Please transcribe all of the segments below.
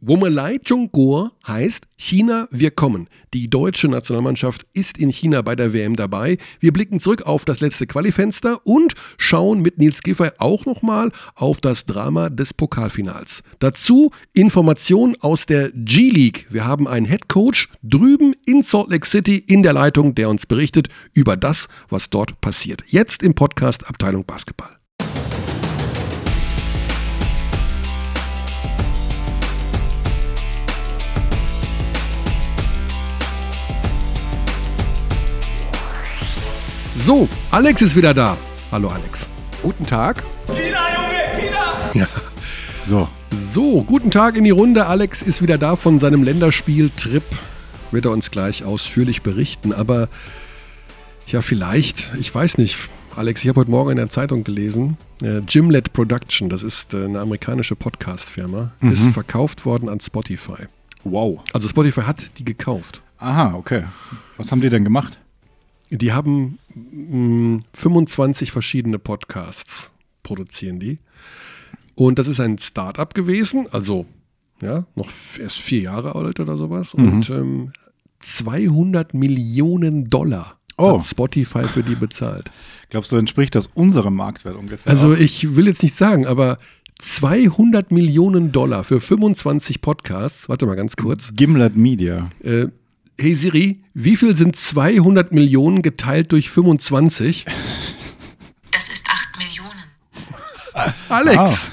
Womelei Zhongguo heißt China, wir kommen. Die deutsche Nationalmannschaft ist in China bei der WM dabei. Wir blicken zurück auf das letzte Qualifenster und schauen mit Nils Giffey auch nochmal auf das Drama des Pokalfinals. Dazu Informationen aus der G-League. Wir haben einen Headcoach drüben in Salt Lake City in der Leitung, der uns berichtet über das, was dort passiert. Jetzt im Podcast Abteilung Basketball. So, Alex ist wieder da. Hallo Alex. Guten Tag. Pina, Junge, Pina! So, So, guten Tag in die Runde. Alex ist wieder da von seinem Länderspieltrip. Wird er uns gleich ausführlich berichten. Aber ja, vielleicht, ich weiß nicht. Alex, ich habe heute Morgen in der Zeitung gelesen, äh, Gimlet Production, das ist äh, eine amerikanische Podcast-Firma, ist verkauft worden an Spotify. wow. Also Spotify hat die gekauft. Aha, okay. Was haben die denn gemacht? Die haben mh, 25 verschiedene Podcasts, produzieren die. Und das ist ein Start-up gewesen, also ja, noch erst vier Jahre alt oder sowas. Und ähm, 200 Millionen Dollar Oh. hat Spotify für die bezahlt. Glaubst du, entspricht das unserem Marktwert ungefähr? Also ich will jetzt nicht sagen, aber 200 Millionen Dollar für 25 Podcasts. Warte mal ganz kurz. Gimlet Media. Äh, hey Siri, wie viel sind 200 Millionen geteilt durch 25? Das ist 8 Millionen. Alex!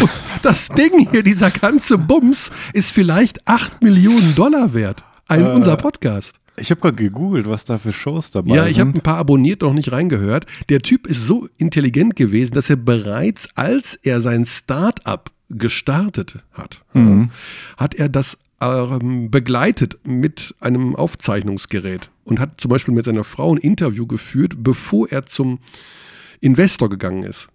Und Das Ding hier, dieser ganze Bums, ist vielleicht 8 Millionen Dollar wert. Ein, unser Podcast. Ich habe gerade gegoogelt, was da für Shows dabei Ja, ich habe sind. ein paar abonniert, noch nicht reingehört. Der Typ ist so intelligent gewesen, dass er bereits, als er sein Start-up gestartet hat, Mhm. hat er das ähm, begleitet mit einem Aufzeichnungsgerät und hat zum Beispiel mit seiner Frau ein Interview geführt, bevor er zum Investor gegangen ist.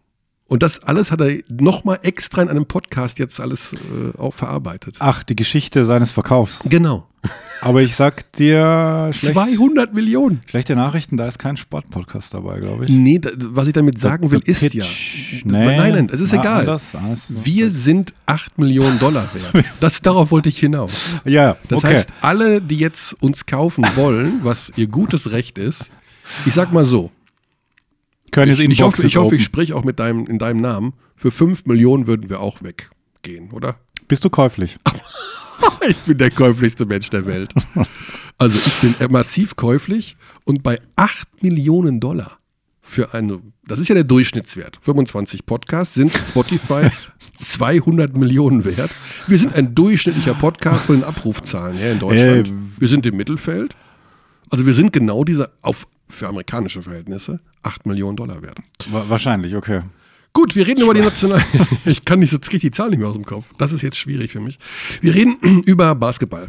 Und das alles hat er nochmal extra in einem Podcast jetzt alles äh, auch verarbeitet. Ach, die Geschichte seines Verkaufs. Genau. Aber ich sag dir, schlecht, 200 Millionen. schlechte Nachrichten, da ist kein Sportpodcast dabei, glaube ich. Nee, da, was ich damit sagen will, ist ja. Nee, nein, nein, das ist egal. anders, anders. Wir sind 8 Millionen Dollar wert. Das, darauf wollte ich hinaus. ja, Das okay. heißt, alle, die jetzt uns kaufen wollen, was ihr gutes Recht ist, ich sag mal so, können jetzt ich hoffe, ich, hoffe, ich spreche auch mit deinem, in deinem Namen. Für 5 Millionen würden wir auch weggehen, oder? Bist du käuflich? Ich bin der käuflichste Mensch der Welt. Also ich bin massiv käuflich und bei 8 Millionen Dollar für eine, das ist ja der Durchschnittswert. 25 Podcasts sind Spotify 200 Millionen wert. Wir sind ein durchschnittlicher Podcast von den Abrufzahlen her in Deutschland. Äh, wir sind im Mittelfeld. Also wir sind genau dieser, auf, für amerikanische Verhältnisse, 8 Millionen Dollar wert. Wa- Wahrscheinlich, okay. Gut, wir reden über die National. Ich kann nicht, jetzt kriege die Zahl nicht mehr aus dem Kopf. Das ist jetzt schwierig für mich. Wir reden über Basketball.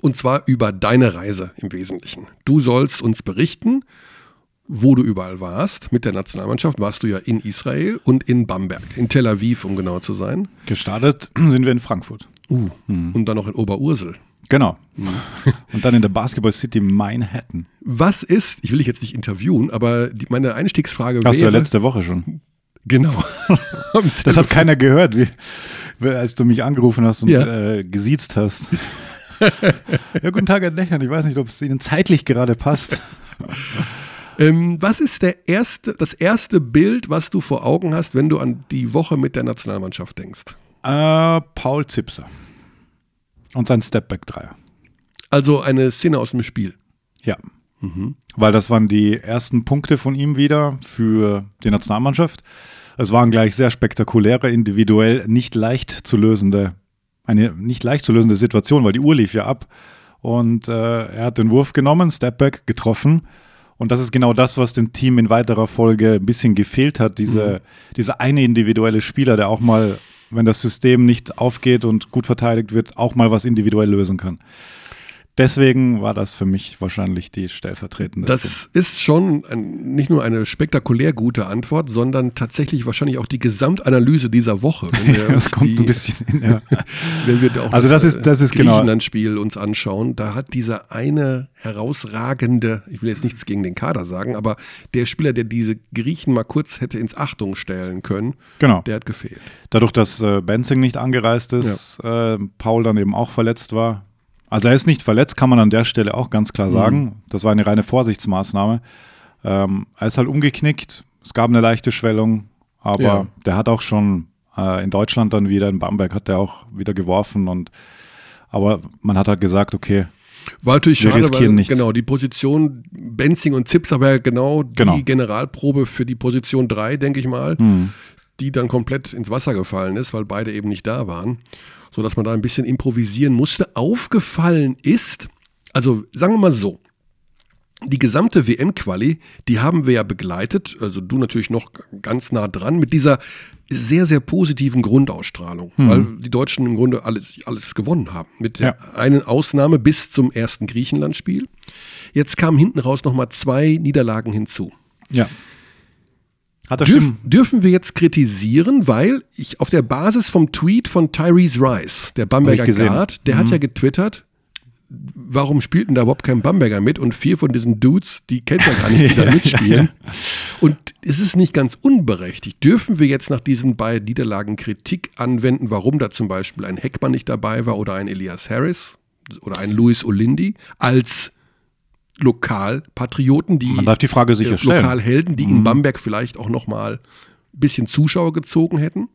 Und zwar über deine Reise im Wesentlichen. Du sollst uns berichten, wo du überall warst. Mit der Nationalmannschaft warst du ja in Israel und in Bamberg, in Tel Aviv, um genau zu sein. Gestartet sind wir in Frankfurt. Uh, Und dann noch in Oberursel. Genau. Und dann in der Basketball City Manhattan. Was ist, ich will dich jetzt nicht interviewen, aber die, meine Einstiegsfrage Hast du ja wäre. letzte Woche schon. Genau. Das hat keiner gehört, wie, als du mich angerufen hast und Ja. äh, gesiezt hast. ja, guten Tag, Herr Dächern. Ich weiß nicht, ob es Ihnen zeitlich gerade passt. Ähm, was ist der erste, das erste Bild, was du vor Augen hast, wenn du an die Woche mit der Nationalmannschaft denkst? Äh, Paul Zipser. Und sein Stepback-Dreier. Also eine Szene aus dem Spiel. Ja. Weil das waren die ersten Punkte von ihm wieder für die Nationalmannschaft. Es waren gleich sehr spektakuläre, individuell nicht leicht zu lösende, eine nicht leicht zu lösende Situation, weil die Uhr lief ja ab. Und äh, er hat den Wurf genommen, Stepback getroffen. Und das ist genau das, was dem Team in weiterer Folge ein bisschen gefehlt hat. Diese, dieser eine individuelle Spieler, der auch mal, wenn das System nicht aufgeht und gut verteidigt wird, auch mal was individuell lösen kann. Deswegen war das für mich wahrscheinlich die stellvertretende. Das ist schon ein, nicht nur eine spektakulär gute Antwort, sondern tatsächlich wahrscheinlich auch die Gesamtanalyse dieser Woche. Wenn wir das uns kommt die, ein bisschen hin, ja. wenn wir auch Also das ist- das ist genau- Griechenland-Spiel uns anschauen, da hat dieser eine herausragende, ich will jetzt nichts gegen den Kader sagen, aber der Spieler, der diese Griechen mal kurz hätte ins Achtung stellen können, Genau. der hat gefehlt. Dadurch, dass äh, Benzing nicht angereist ist, äh, Paul dann eben auch verletzt war. Also er ist nicht verletzt, kann man an der Stelle auch ganz klar sagen. Das war eine reine Vorsichtsmaßnahme. Ähm, er ist halt umgeknickt. Es gab eine leichte Schwellung, aber Ja. der hat auch schon äh, in Deutschland dann wieder, in Bamberg hat er auch wieder geworfen und aber man hat halt gesagt, okay, War natürlich Wir schade, weil riskieren nichts. genau die Position Benzing und Zips aber genau die Genau. Generalprobe für die Position 3, denke ich mal, hm, die dann komplett ins Wasser gefallen ist, weil beide eben nicht da waren, so dass man da ein bisschen improvisieren musste. Aufgefallen ist, also sagen wir mal so, die gesamte WM-Quali, die haben wir ja begleitet, also du natürlich noch ganz nah dran, mit dieser sehr, sehr positiven Grundausstrahlung, weil die Deutschen im Grunde alles, alles gewonnen haben. Mit der einen Ausnahme bis zum ersten Griechenland-Spiel. Jetzt kamen hinten raus nochmal zwei Niederlagen hinzu. ja. Dürf, dürfen wir jetzt kritisieren, weil ich auf der Basis vom Tweet von Tyrese Rice, der Bamberger. Mhm. Guard, der hat ja getwittert, warum spielt denn da überhaupt kein Bamberger mit? Und vier von diesen Dudes, die kennt er gar nicht, die da mitspielen. Und es ist nicht ganz unberechtigt. Dürfen wir jetzt nach diesen beiden Niederlagen Kritik anwenden, warum da zum Beispiel ein Heckmann nicht dabei war oder ein Elias Harris oder ein Louis Olindi als Lokalpatrioten, die Man darf die Frage sicher äh. Mhm. Lokalhelden, die in Bamberg vielleicht auch noch mal ein bisschen Zuschauer gezogen hätten?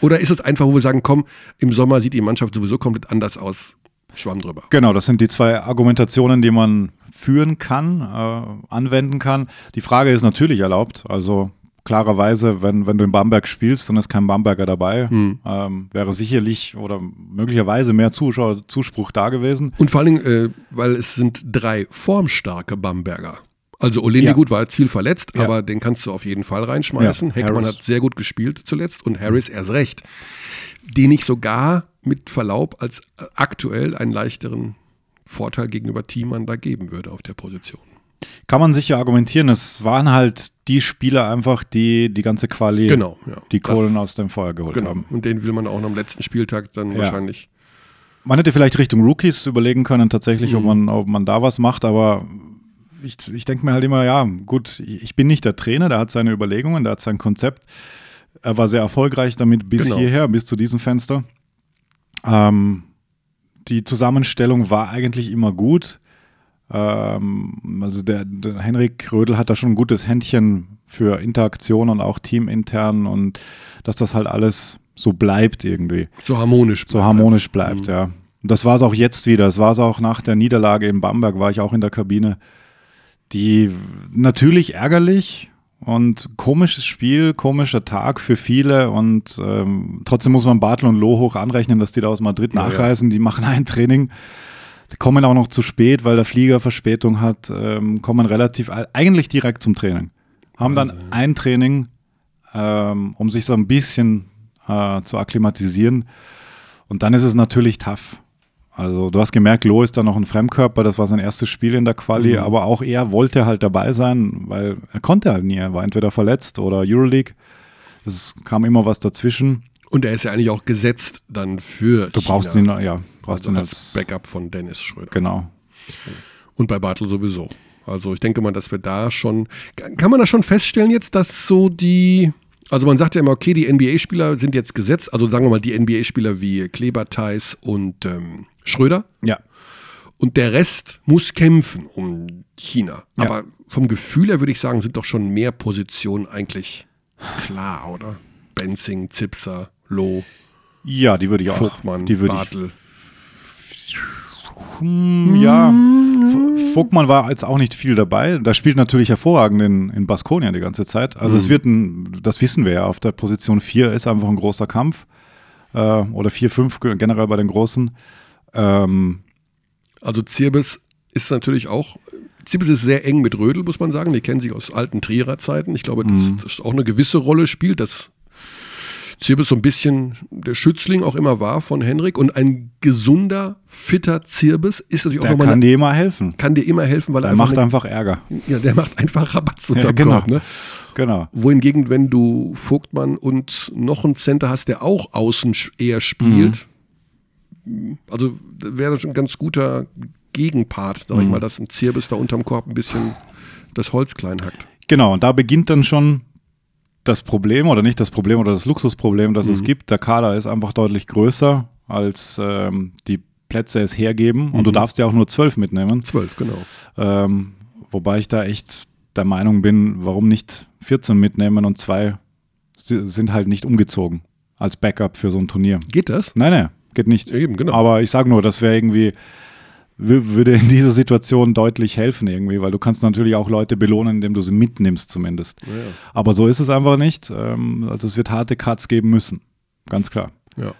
Oder ist es einfach, wo wir sagen, komm, im Sommer sieht die Mannschaft sowieso komplett anders aus, Schwamm drüber? Genau, das sind die zwei Argumentationen, die man führen kann, äh, anwenden kann. Die Frage ist natürlich erlaubt. Also klarerweise, wenn, wenn du in Bamberg spielst, dann ist kein Bamberger dabei. Ähm, wäre sicherlich oder möglicherweise mehr Zuschauer, Zuspruch da gewesen. Und vor allen Dingen, äh, weil es sind drei formstarke Bamberger. Also Olindi Ja. gut war jetzt viel verletzt, Ja. aber den kannst du auf jeden Fall reinschmeißen. Ja, Heckmann Harris. hat sehr gut gespielt zuletzt und Harris erst recht. Den ich sogar mit Verlaub als äh, aktuell einen leichteren Vorteil gegenüber Thiemann da geben würde auf der Position. Kann man sicher argumentieren. Es waren halt die Spieler einfach, die die ganze Quali, Genau, ja. die Das- Kohlen aus dem Feuer geholt Genau. haben. Und den will man auch noch am letzten Spieltag dann Ja. wahrscheinlich. Man hätte vielleicht Richtung Rookies überlegen können, tatsächlich, Mhm. ob, man, ob man da was macht, aber ich, ich denke mir halt immer, ja, gut, ich bin nicht der Trainer, der hat seine Überlegungen, der hat sein Konzept. Er war sehr erfolgreich damit bis Genau. hierher, bis zu diesem Fenster. Ähm, die Zusammenstellung war eigentlich immer gut. Ähm, also der, der Henrik Rödel hat da schon ein gutes Händchen für Interaktion und auch teamintern und dass das halt alles so bleibt irgendwie So harmonisch. so harmonisch bleibt, ja. Und das war es auch jetzt wieder. Das war es auch nach der Niederlage in Bamberg, war ich auch in der Kabine. Die natürlich ärgerlich und komisches Spiel, komischer Tag für viele und ähm, trotzdem muss man Bartel und Loh hoch anrechnen, dass die da aus Madrid Ja, ja. nachreisen. Die machen ein Training, kommen auch noch zu spät, weil der Flieger Verspätung hat, ähm, kommen relativ, eigentlich direkt zum Training. Haben dann ein Training, ähm, um sich so ein bisschen äh, zu akklimatisieren. Und dann ist es natürlich tough. Also du hast gemerkt, Lo ist da noch ein Fremdkörper, das war sein erstes Spiel in der Quali, Mhm. aber auch er wollte halt dabei sein, weil er konnte halt nie, er war entweder verletzt oder Euroleague. Es kam immer was dazwischen. Und er ist ja eigentlich auch gesetzt dann für. Du brauchst ihn, ja, brauchst also ihn als als, Backup von Dennis Schröder. genau. Und bei Bartel sowieso. Also ich denke mal, dass wir da schon. Kann man da schon feststellen jetzt, dass so die. Also man sagt ja immer, okay, die NBA-Spieler sind jetzt gesetzt. Also sagen wir mal die NBA-Spieler wie Kleber, Theis und ähm, Schröder. Ja, Und der Rest muss kämpfen um China. Ja. Aber vom Gefühl her würde ich sagen, sind doch schon mehr Positionen eigentlich klar, oder? Benzing, Zipser, Loh, ja, die würde ich auch. Vogtmann, die würde ich Bartel. Hm, Ja, Vogtmann war jetzt auch nicht viel dabei. Da spielt natürlich hervorragend in, in Baskonia die ganze Zeit. Also es wird ein, das wissen wir ja, auf der Position 4 ist einfach ein großer Kampf. Äh, oder 4, 5 generell bei den Großen. Ähm, Also Zirbis ist natürlich auch, Zirbis ist sehr eng mit Rödel, muss man sagen. Die kennen sich aus alten Trierer Zeiten. Ich glaube, dass Mhm. das auch eine gewisse Rolle spielt, dass Zirbis so ein bisschen der Schützling auch immer war von Henrik und ein gesunder, fitter Zirbis ist natürlich auch Der nochmal kann eine, dir immer helfen. kann dir immer helfen, weil Der er macht eine, einfach Ärger. ja, der macht einfach Rabatz unter Ja, genau. Korb, ne? Genau. Wohingegen, wenn du Vogtmann und noch einen Center hast, der auch außen eher spielt, also wäre das schon ein ganz guter Gegenpart, sag ich mal, dass ein Zirbis da unterm Korb ein bisschen das Holz klein hackt. Genau, und da beginnt dann schon das Problem oder nicht das Problem oder das Luxusproblem, das es gibt. Der Kader ist einfach deutlich größer, als ähm, die Plätze es hergeben. Und du darfst ja auch nur zwölf mitnehmen. Zwölf, genau. Ähm, wobei ich da echt der Meinung bin, warum nicht 14 mitnehmen und zwei si- sind halt nicht umgezogen als Backup für so ein Turnier. Geht das? Nein, nein, geht nicht. Eben, genau. Aber ich sage nur, das wäre irgendwie, würde in dieser Situation deutlich helfen irgendwie, weil du kannst natürlich auch Leute belohnen, indem du sie mitnimmst zumindest. Aber so ist es einfach nicht. Ähm, also es wird harte Cuts geben müssen. Ganz klar. Ja.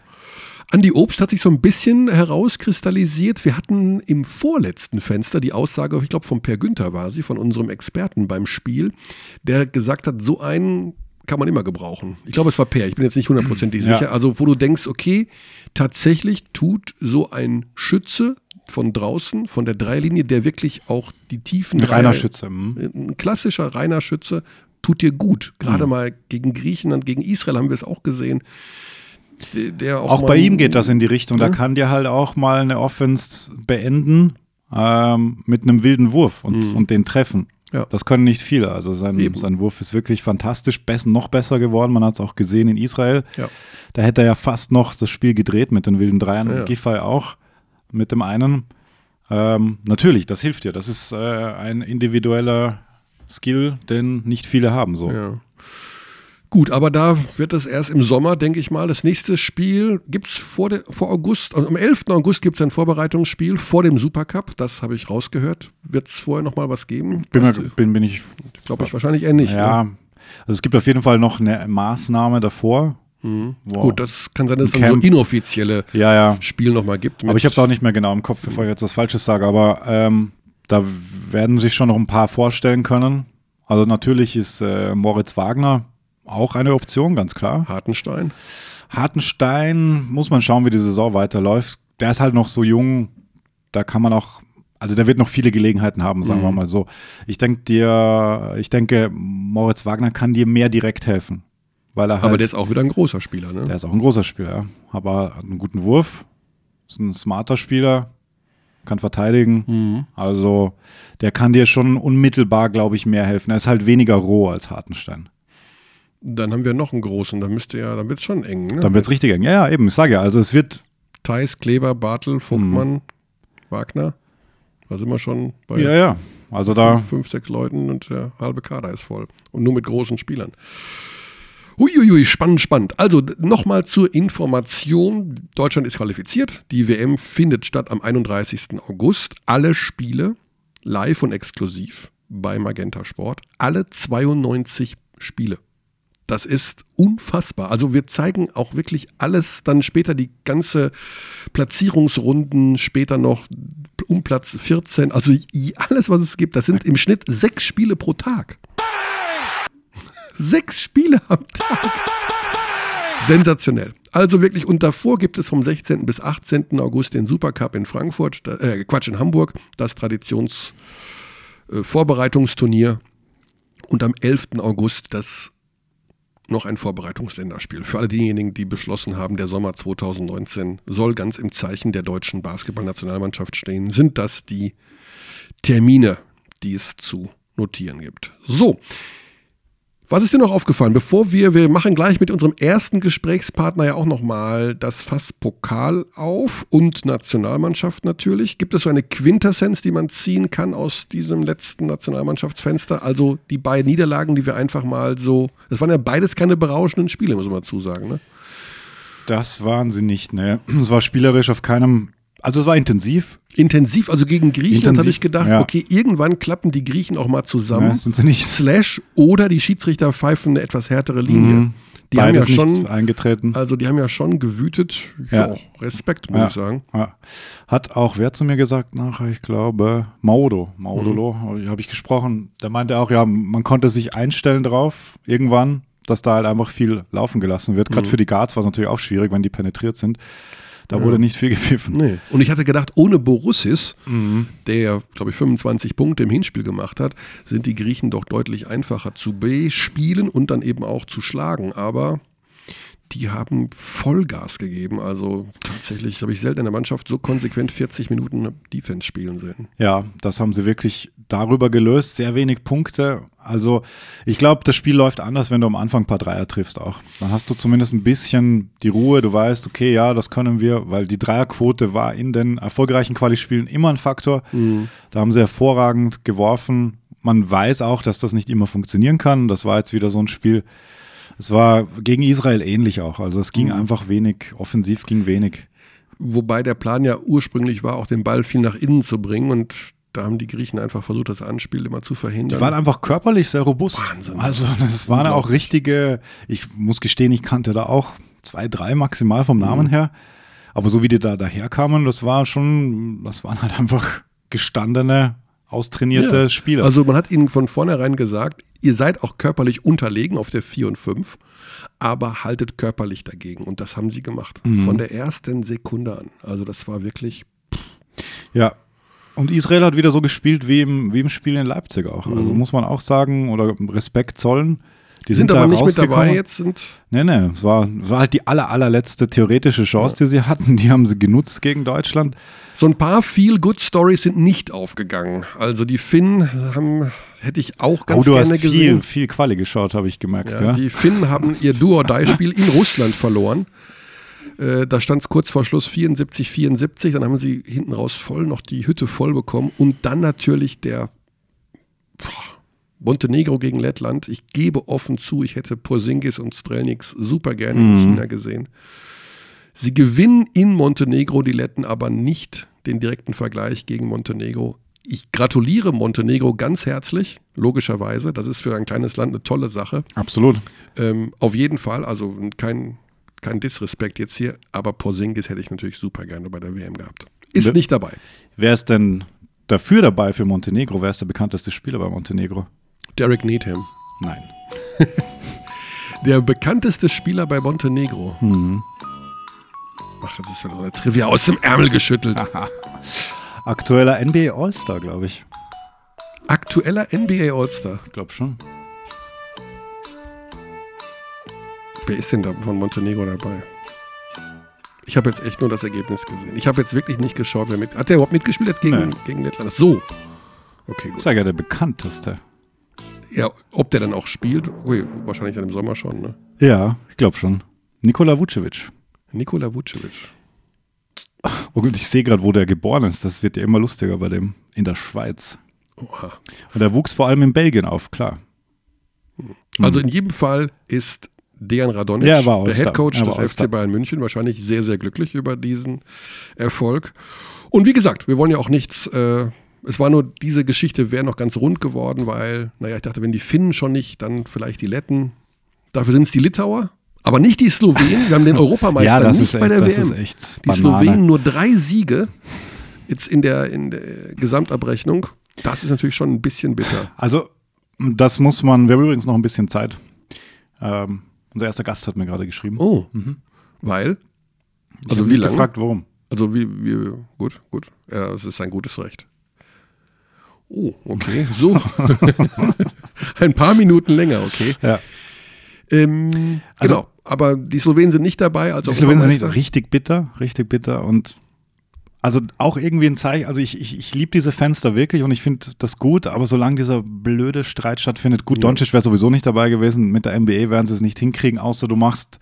Andi Obst hat sich so ein bisschen herauskristallisiert. Wir hatten im vorletzten Fenster die Aussage, ich glaube von Per Günther war sie, von unserem Experten beim Spiel, der gesagt hat, so einen kann man immer gebrauchen. Ich glaube, es war Per, ich bin jetzt nicht hundertprozentig Ja. sicher. Also wo du denkst, okay, tatsächlich tut so ein Schütze von draußen, von der Dreilinie, der wirklich auch die tiefen Ein reiner Schütze. mhm. ein klassischer reiner Schütze tut dir gut. Gerade mal gegen Griechenland, gegen Israel haben wir es auch gesehen. Auch mal- bei ihm geht das in die Richtung. Da Ja. kann dir halt auch mal eine Offense beenden ähm, mit einem wilden Wurf und, und den treffen. Mhm. Ja. Das können nicht viele. Also sein, Eben. sein Wurf ist wirklich fantastisch, bess noch besser geworden. Man hat es auch gesehen in Israel. Ja. Da hätte er ja fast noch das Spiel gedreht mit den wilden Dreiern Ja. und Giffey auch mit dem einen. Ähm, natürlich, das hilft dir. Das ist äh, ein individueller Skill, den nicht viele haben. So. Ja. Gut, aber da wird es erst im Sommer, denke ich mal. Das nächste Spiel gibt es vor, vor August. Also am 11. August gibt es ein Vorbereitungsspiel vor dem Supercup. Das habe ich rausgehört. Wird es vorher nochmal was geben? Bin, du? bin, bin ich Glaube ich wahrscheinlich eher nicht. Ja, Ne? also es gibt auf jeden Fall noch eine Maßnahme davor. Wow. Gut, das kann sein, dass es dann so inoffizielle ja, ja. Spiel nochmal gibt. Aber ich habe es auch nicht mehr genau im Kopf, bevor ich jetzt was Falsches sage. Aber ähm, da werden sich schon noch ein paar vorstellen können. Also natürlich ist äh, Moritz Wagner auch eine Option, ganz klar. Hartenstein. Hartenstein muss man schauen, wie die Saison weiterläuft. Der ist halt noch so jung, da kann man auch, also der wird noch viele Gelegenheiten haben, sagen Mhm. wir mal so. Ich denke dir, ich denke, Moritz Wagner kann dir mehr direkt helfen. Weil er halt, Aber der ist auch wieder ein großer Spieler. Ne? der ist auch ein großer Spieler, ja. aber hat einen guten Wurf, ist ein smarter Spieler, kann verteidigen. Mhm. Also der kann dir schon unmittelbar, glaube ich, mehr helfen. Er ist halt weniger roh als Hartenstein. Dann haben wir noch einen großen. Da müsste ja, dann wird es schon eng. Ne? Dann wird es richtig eng. Ja, ja, eben, ich sage ja, also es wird Theis, Kleber, Bartel, Vogtmann, Mhm. Wagner. Da sind wir schon bei Ja, ja. Also da, fünf, sechs Leuten und der halbe Kader ist voll. Und nur mit großen Spielern. Uiuiui, spannend, spannend. Also nochmal zur Information. Deutschland ist qualifiziert. Die WM findet statt am 31. August. Alle Spiele live und exklusiv bei Magenta Sport. Alle 92 Spiele. Das ist unfassbar. Also wir zeigen auch wirklich alles, dann später die ganze Platzierungsrunden, später noch um Platz 14. Also alles, was es gibt, das sind im Schnitt sechs Spiele pro Tag. Sechs Spiele am Tag. Sensationell. Also wirklich, und davor gibt es vom 16. bis 18. August den Supercup in Frankfurt, äh, Quatsch, in Hamburg, das Traditionsvorbereitungsturnier. Und am 11. August das noch ein Vorbereitungsländerspiel. Für alle diejenigen, die beschlossen haben, der Sommer 2019 soll ganz im Zeichen der deutschen Basketballnationalmannschaft stehen, sind das die Termine, die es zu notieren gibt. So. Was ist dir noch aufgefallen? Bevor wir, wir machen gleich mit unserem ersten Gesprächspartner ja auch nochmal das Fass Pokal auf und Nationalmannschaft natürlich. Gibt es so eine Quintessenz, die man ziehen kann aus diesem letzten Nationalmannschaftsfenster? Also die beiden Niederlagen, die wir einfach mal so, das waren ja beides keine berauschenden Spiele, muss man dazu sagen. Ne? das waren sie nicht, ne. Es war spielerisch auf keinem, also es war intensiv, Intensiv, also gegen Griechenland habe ich gedacht, ja. okay, irgendwann klappen die Griechen auch mal zusammen. ne, sind sie nicht. Slash oder die Schiedsrichter pfeifen eine etwas härtere Linie. Mhm. Die haben ja Beides schon, eingetreten. also die haben ja schon gewütet. Ja, Ja. Respekt, muss Ja. ich sagen. Ja. Hat auch wer zu mir gesagt nachher, ich glaube, Maudo, Maudolo, Mhm. habe ich gesprochen. Der meinte auch, ja, man konnte sich einstellen drauf, irgendwann, dass da halt einfach viel laufen gelassen wird. Gerade Mhm. für die Guards war es natürlich auch schwierig, wenn die penetriert sind. Da wurde nicht viel gepfiffen. Nee. Und ich hatte gedacht, ohne Borussis, der, glaube ich, 25 Punkte im Hinspiel gemacht hat, sind die Griechen doch deutlich einfacher zu bespielen und dann eben auch zu schlagen. Aber die haben Vollgas gegeben. Also tatsächlich habe ich selten in der Mannschaft so konsequent 40 Minuten Defense spielen sehen. Ja, das haben sie wirklich darüber gelöst. Sehr wenig Punkte. Also ich glaube, das Spiel läuft anders, wenn du am Anfang ein paar Dreier triffst auch. Dann hast du zumindest ein bisschen die Ruhe. Du weißt, okay, ja, das können wir, weil die Dreierquote war in den erfolgreichen Quali-Spielen immer ein Faktor. Da haben sie hervorragend geworfen. Man weiß auch, dass das nicht immer funktionieren kann. Das war jetzt wieder so ein Spiel. Es war gegen Israel ähnlich auch. Also es ging einfach wenig, offensiv ging wenig. Wobei der Plan ja ursprünglich war, auch den Ball viel nach innen zu bringen und da haben die Griechen einfach versucht, das Anspiel immer zu verhindern. Die waren einfach körperlich sehr robust. Wahnsinn. Also das waren auch richtige, ich muss gestehen, ich kannte da auch zwei, drei maximal vom Namen Mhm. her. Aber so wie die da daherkamen, das war schon, das waren halt einfach gestandene, austrainierte Ja. Spieler. Also man hat ihnen von vornherein gesagt, ihr seid auch körperlich unterlegen auf der 4 und 5, aber haltet körperlich dagegen. Und das haben sie gemacht. Mhm. Von der ersten Sekunde an. Also das war wirklich, ja. Und Israel hat wieder so gespielt wie im, wie im Spiel in Leipzig auch. Also muss man auch sagen, oder Respekt zollen. Die sind, da aber nicht mit dabei jetzt. Sind, Nee, nee, es war, es war halt die aller, allerletzte theoretische Chance, die sie hatten. Die haben sie genutzt gegen Deutschland. so ein paar Feel-Good-Stories sind nicht aufgegangen. Also die Finnen haben, hätte ich auch ganz oh, du gerne hast viel, gesehen. viel Quali geschaut, habe ich gemerkt. Ja, Ja, Die Finnen haben ihr Do-or-Die-Spiel in Russland verloren. Äh, da stand es kurz vor Schluss 74, 74. Dann haben sie hinten raus voll noch die Hütte voll bekommen. Und dann natürlich der Montenegro gegen Lettland. Ich gebe offen zu, ich hätte Porzingis und Strelniks super gerne in China gesehen. Sie gewinnen in Montenegro, die Letten aber nicht den direkten Vergleich gegen Montenegro. Ich gratuliere Montenegro ganz herzlich, logischerweise. Das ist für ein kleines Land eine tolle Sache. Absolut. Ähm, auf jeden Fall, also kein, kein Disrespekt jetzt hier, aber Porzingis hätte ich natürlich super gerne bei der WM gehabt. Ist nicht dabei. Wer ist denn dafür dabei für Montenegro? Wer ist der bekannteste Spieler bei Montenegro? Derek Needham. Nein. Der bekannteste Spieler bei Montenegro. Mhm. Ach, das ist wieder so eine Trivia aus dem Ärmel geschüttelt. Aktueller NBA All-Star, glaube ich. Aktueller NBA All-Star. Ich glaube schon. Wer ist denn da von Montenegro dabei? Ich habe jetzt echt nur das Ergebnis gesehen. Ich habe jetzt wirklich nicht geschaut, wer mit. Hat der überhaupt mitgespielt jetzt gegen, Nee. gegen Lettland? So. Okay, gut. Ist ja der bekannteste. Ja, ob der dann auch spielt? Ui, wahrscheinlich dann im Sommer schon, ne? Ja, ich glaube schon. Nikola Vucevic. Nikola Vucevic. Und ich sehe gerade, wo der geboren ist. Das wird ja immer lustiger bei dem. In der Schweiz. Oha. Und er wuchs vor allem in Belgien auf, klar. Also in jedem Fall ist Dejan Radonic, Ja, er der. Headcoach des. FC Bayern München, wahrscheinlich sehr, sehr glücklich über diesen Erfolg. Und wie gesagt, wir wollen ja auch nichts. Äh, es war nur, diese Geschichte wäre noch ganz rund geworden, weil, naja, ich dachte, wenn die Finnen schon nicht, dann vielleicht die Letten. Dafür sind es die Litauer, aber nicht die Slowenen. Wir haben den Europameister ja, das nicht ist bei echt, der das WM. ist echt Die. Slowenen nur drei Siege jetzt in der, in der Gesamtabrechnung. Das ist natürlich schon ein bisschen bitter. Also, das muss man, wir haben übrigens noch ein bisschen Zeit. Ähm, unser erster Gast hat mir gerade geschrieben. Oh, weil? Ich Also hab wie lange? gefragt, warum. Also wie, wie gut, gut. Ja, es ist sein gutes Recht. Oh, okay. So. Ein paar Minuten länger, okay. Ja. Ähm, Also- genau. Aber die Slowenen sind nicht dabei. Also Die Slowenen sind nicht richtig bitter, richtig bitter und also auch irgendwie ein Zeichen, also ich, ich, ich liebe diese Fenster wirklich und ich finde das gut, aber solange dieser blöde Streit stattfindet, gut, Ja. Doncic wäre sowieso nicht dabei gewesen, mit der NBA werden sie es nicht hinkriegen, außer du machst,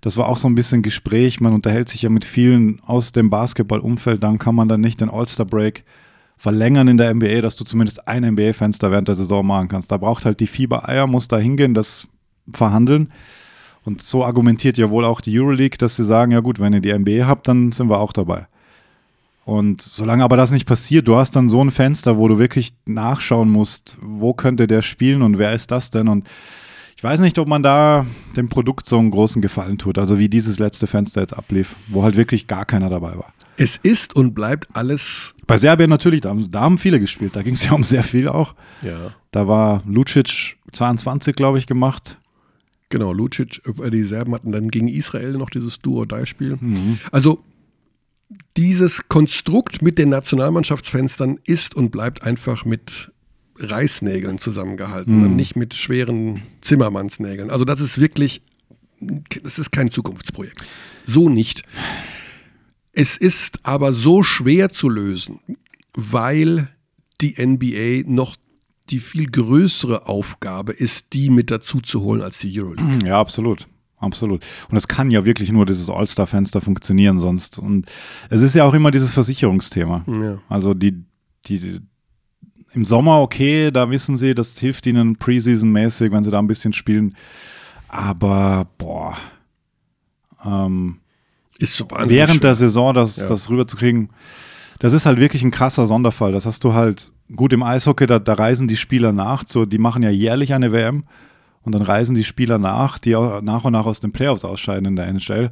das war auch so ein bisschen Gespräch, man unterhält sich ja mit vielen aus dem Basketballumfeld, dann kann man dann nicht den All-Star-Break verlängern in der NBA, dass du zumindest ein NBA-Fenster während der Saison machen kannst. Da braucht halt die Fiebereier, muss da hingehen, das verhandeln. Und so argumentiert ja wohl auch die Euroleague, dass sie sagen, ja gut, wenn ihr die NBA habt, dann sind wir auch dabei. Und solange aber das nicht passiert, du hast dann so ein Fenster, wo du wirklich nachschauen musst, wo könnte der spielen und wer ist das denn? Und ich weiß nicht, ob man da dem Produkt so einen großen Gefallen tut, also wie dieses letzte Fenster jetzt ablief, wo halt wirklich gar keiner dabei war. Es ist und bleibt alles. Bei Serbien natürlich, da, haben- da haben viele gespielt, da ging es ja um sehr viel auch. Ja. Da war Lucic 22, glaube ich, gemacht. Genau, Lucic, äh, die Serben hatten dann gegen Israel noch dieses Duo-Die-Spiel. Also dieses Konstrukt mit den Nationalmannschaftsfenstern ist und bleibt einfach mit Reißnägeln zusammengehalten und nicht mit schweren Zimmermannsnägeln. Also das ist wirklich, das ist kein Zukunftsprojekt. So nicht. Es ist aber so schwer zu lösen, weil die NBA noch die viel größere Aufgabe ist, die mit dazu zu holen als die Euroleague. Ja, absolut. Absolut. Und es kann ja wirklich nur dieses All-Star-Fenster funktionieren sonst. Und es ist ja auch immer dieses Versicherungsthema. Ja. Also die, die im Sommer, okay, da wissen sie, das hilft ihnen Preseason-mäßig, wenn sie da ein bisschen spielen. Aber boah, ähm, Ist so während schwer. der Saison das, Ja. das rüberzukriegen, das ist halt wirklich ein krasser Sonderfall. Das hast du halt gut im Eishockey, da, da reisen die Spieler nach. So, die machen ja jährlich eine WM und dann reisen die Spieler nach, die auch nach und nach aus den Playoffs ausscheiden in der NHL.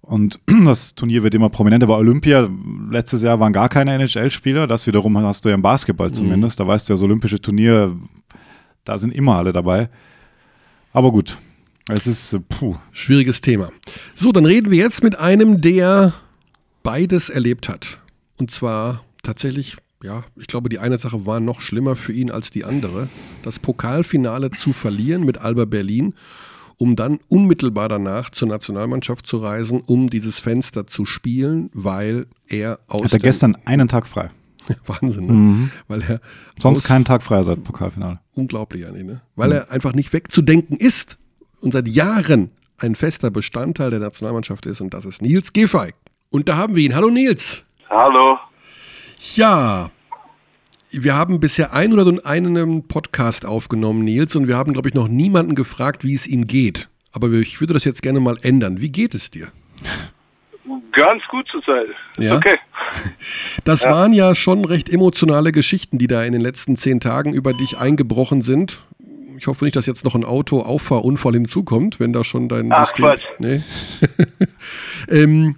Und das Turnier wird immer prominenter. Bei Olympia letztes Jahr waren gar keine NHL-Spieler. Das wiederum hast du ja im Basketball zumindest. Da weißt du ja, das olympische Turnier, da sind immer alle dabei. Aber gut, es ist, äh, puh. Schwieriges Thema. So, dann reden wir jetzt mit einem, der beides erlebt hat. Und zwar tatsächlich, ja, ich glaube, die eine Sache war noch schlimmer für ihn als die andere. Das Pokalfinale zu verlieren mit Alba Berlin, um dann unmittelbar danach zur Nationalmannschaft zu reisen, um dieses Fenster zu spielen, weil er aus Hat er gestern einen Tag frei. Wahnsinn, ne? Weil er Sonst keinen Tag frei seit Pokalfinale. unglaublich eigentlich, ne? Weil er einfach nicht wegzudenken ist und seit Jahren ein fester Bestandteil der Nationalmannschaft ist und das ist Nils Giffey. Und da haben wir ihn. Hallo Nils. Hallo. Ja, wir haben bisher 101 Podcast aufgenommen, Nils, und wir haben, glaube ich, noch niemanden gefragt, wie es ihm geht. Aber ich würde das jetzt gerne mal ändern. Wie geht es dir? Ganz gut zurzeit. Ist Ja? Okay. Das waren ja schon recht emotionale Geschichten, die da in den letzten zehn Tagen über dich eingebrochen sind. Ich hoffe nicht, dass jetzt noch ein Auto-Auffahrunfall hinzukommt, wenn da schon dein Ach, System. Nee. ähm,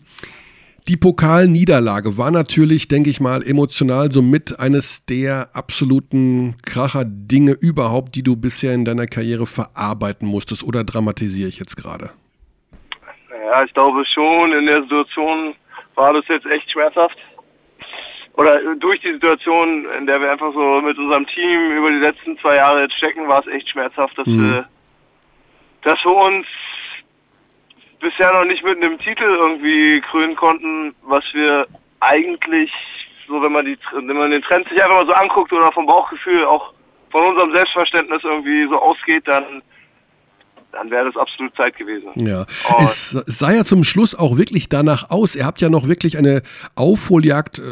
die Pokalniederlage war natürlich, denke ich mal, emotional somit eines der absoluten Kracher-Dinge überhaupt, die du bisher in deiner Karriere verarbeiten musstest. Oder dramatisiere ich jetzt gerade? Ja, ich glaube schon, in der Situation war das jetzt echt schmerzhaft. Oder durch die Situation, in der wir einfach so mit unserem Team über die letzten zwei Jahre jetzt stecken, war es echt schmerzhaft, dass, wir, dass wir uns bisher noch nicht mit einem Titel irgendwie krönen konnten, was wir eigentlich, so wenn man die wenn man den Trend sich einfach mal so anguckt oder vom Bauchgefühl auch von unserem Selbstverständnis irgendwie so ausgeht, dann dann wäre das absolut Zeit gewesen. Ja, Und- es sah ja zum Schluss auch wirklich danach aus. Ihr habt ja noch wirklich eine Aufholjagd äh,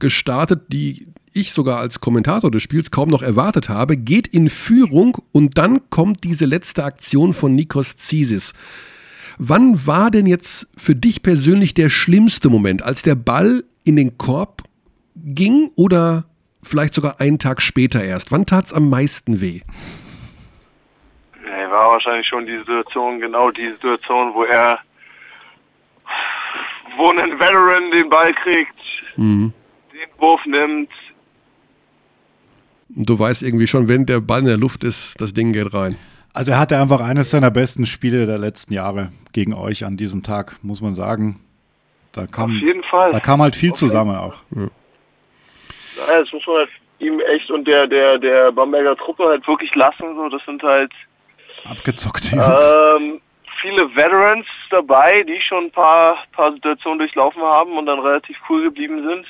gestartet, die ich sogar als Kommentator des Spiels kaum noch erwartet habe. Geht in Führung und dann kommt diese letzte Aktion von Nikos Zisis. Wann war denn jetzt für dich persönlich der schlimmste Moment, als der Ball in den Korb ging oder vielleicht sogar einen Tag später erst? Wann tat es am meisten weh? Nee, war wahrscheinlich schon die Situation, genau die Situation, wo er, wo ein Veteran den Ball kriegt, den Wurf nimmt. Und du weißt irgendwie schon, wenn der Ball in der Luft ist, das Ding geht rein. Also er hatte einfach eines seiner besten Spiele der letzten Jahre gegen euch an diesem Tag, muss man sagen. Da kam, Auf jeden Fall. da kam halt viel Okay. zusammen auch. Ja, das muss man halt ihm echt und der, der, der Bamberger Truppe halt wirklich lassen. So, das sind halt Abgezockt. die Jungs. ähm, viele Veterans dabei, die schon ein paar, paar Situationen durchlaufen haben und dann relativ cool geblieben sind.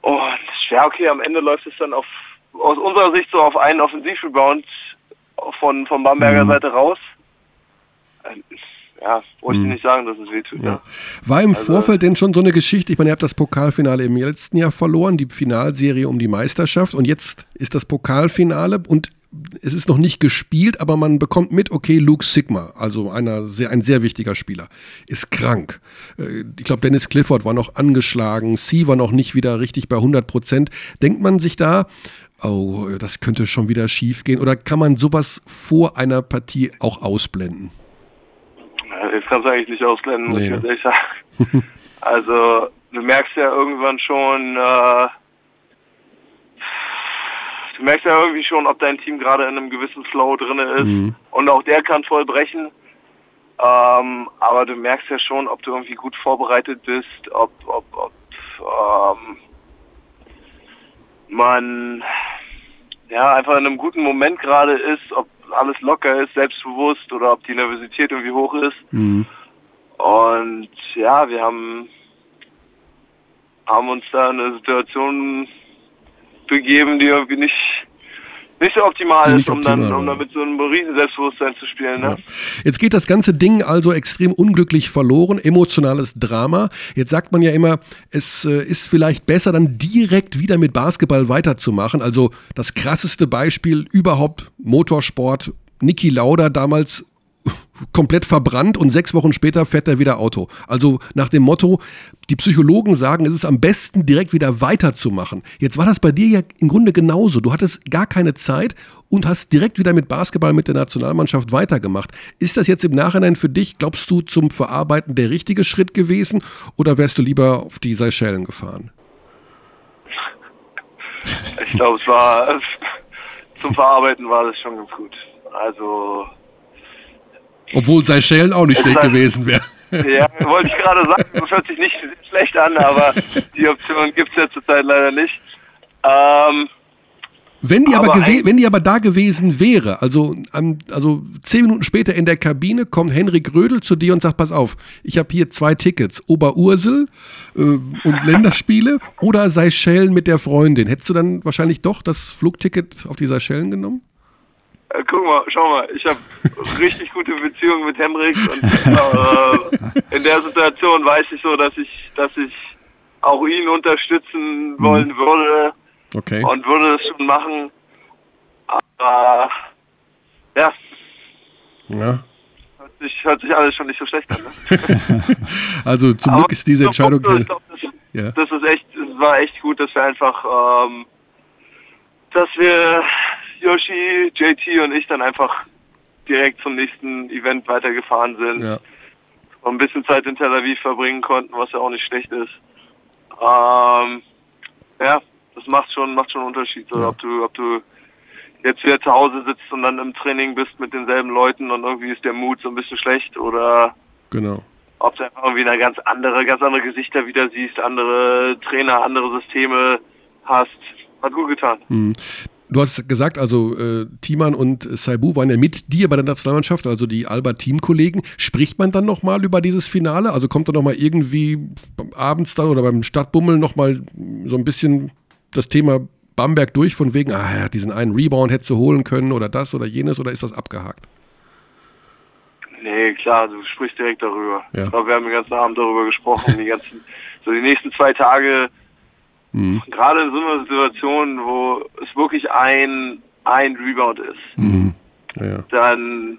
Und ja, okay, am Ende läuft es dann auf aus unserer Sicht so auf einen Offensivrebound von, von Bamberger Seite raus. Ähm, Ja, wollte ich nicht sagen, dass es wehtut. Ja. War im Also- Vorfeld denn schon so eine Geschichte? Ich meine, ihr habt das Pokalfinale im letzten Jahr verloren, die Finalserie um die Meisterschaft und jetzt ist das Pokalfinale und es ist noch nicht gespielt, aber man bekommt mit, okay, Luke Sigma, also einer sehr, ein sehr wichtiger Spieler, ist krank. Äh, Ich glaube, Dennis Clifford war noch angeschlagen, C war noch nicht wieder richtig bei 100 Prozent. Denkt man sich da, oh, das könnte schon wieder schief gehen oder kann man sowas vor einer Partie auch ausblenden? Ja, Jetzt kannst du eigentlich nicht ausblenden, muss Nee, ich ne? sagen. also, du merkst ja irgendwann schon, äh, du merkst ja irgendwie schon, ob dein Team gerade in einem gewissen Flow drin ist. Mhm. Und auch der kann voll brechen. Ähm, aber du merkst ja schon, ob du irgendwie gut vorbereitet bist, ob, ob, ob ähm, man ja einfach in einem guten Moment gerade ist, ob alles locker ist, selbstbewusst oder ob die Nervosität irgendwie hoch ist. Mhm. Und ja, wir haben, haben uns da in eine Situation begeben, die irgendwie nicht, nicht so optimal ist, um, dann, um dann mit so einem riesen Selbstbewusstsein zu spielen. Ne? Ja. Jetzt geht das ganze Ding also extrem unglücklich verloren, emotionales Drama. Jetzt sagt man ja immer, es äh, ist vielleicht besser, dann direkt wieder mit Basketball weiterzumachen. Also das krasseste Beispiel überhaupt Motorsport. Niki Lauda damals komplett verbrannt und sechs Wochen später fährt er wieder Auto. Also nach dem Motto, die Psychologen sagen, es ist am besten direkt wieder weiterzumachen. Jetzt war das bei dir ja im Grunde genauso. Du hattest gar keine Zeit und hast direkt wieder mit Basketball mit der Nationalmannschaft weitergemacht. Ist das jetzt im Nachhinein für dich, glaubst du, zum Verarbeiten der richtige Schritt gewesen oder wärst du lieber auf die Seychellen gefahren? Ich glaube, es war zum Verarbeiten war das schon ganz gut. Also Obwohl Seychellen auch nicht schlecht gewesen wäre. Ja, wollte ich gerade sagen, das hört sich nicht schlecht an, aber die Option gibt es ja zurzeit leider nicht. Ähm, Wenn die aber, Aber wenn die aber da gewesen wäre, also, am- also zehn Minuten später in der Kabine kommt Henrik Rödel zu dir und sagt, pass auf, ich habe hier zwei Tickets, Oberursel äh, und Länderspiele oder Seychellen mit der Freundin. Hättest du dann wahrscheinlich doch das Flugticket auf die Seychellen genommen? Äh, guck mal, schau mal, ich habe richtig gute Beziehungen mit Henrik und äh, in der Situation weiß ich so, dass ich, dass ich auch ihn unterstützen wollen würde Okay. und würde das schon machen. Aber ja, Ja. hört sich, hört sich alles schon nicht so schlecht an. Ne? Also zum Aber Glück ist diese Entscheidung. Punkt, ich glaub, das, Ja. das ist echt, es war echt gut, dass wir einfach, ähm, dass wir Yoshi, JT und ich dann einfach direkt zum nächsten Event weitergefahren sind Ja. und ein bisschen Zeit in Tel Aviv verbringen konnten, was ja auch nicht schlecht ist. Ähm, ja, das macht schon, macht schon einen Unterschied, so, Ja. ob du, ob du jetzt wieder zu Hause sitzt und dann im Training bist mit denselben Leuten und irgendwie ist der Mut so ein bisschen schlecht oder Genau. ob du einfach irgendwie eine ganz andere, ganz andere Gesichter wieder siehst, andere Trainer, andere Systeme hast. Hat gut getan. Hm. Du hast gesagt, also äh, Thiemann und Saibu waren ja mit dir bei der Nationalmannschaft, also die Alba-Teamkollegen. Spricht man dann nochmal über dieses Finale? Also kommt da nochmal irgendwie abends dann oder beim Stadtbummel nochmal so ein bisschen das Thema Bamberg durch, von wegen, ah ja, diesen einen Rebound hättest du holen können oder das oder jenes oder ist das abgehakt? Nee, klar, du sprichst direkt darüber. Ja. Ich glaube, wir haben den ganzen Abend darüber gesprochen, die ganzen, so die nächsten zwei Tage, Mhm. gerade in so einer Situation, wo es wirklich ein, ein Rebound ist, Mhm. Ja, dann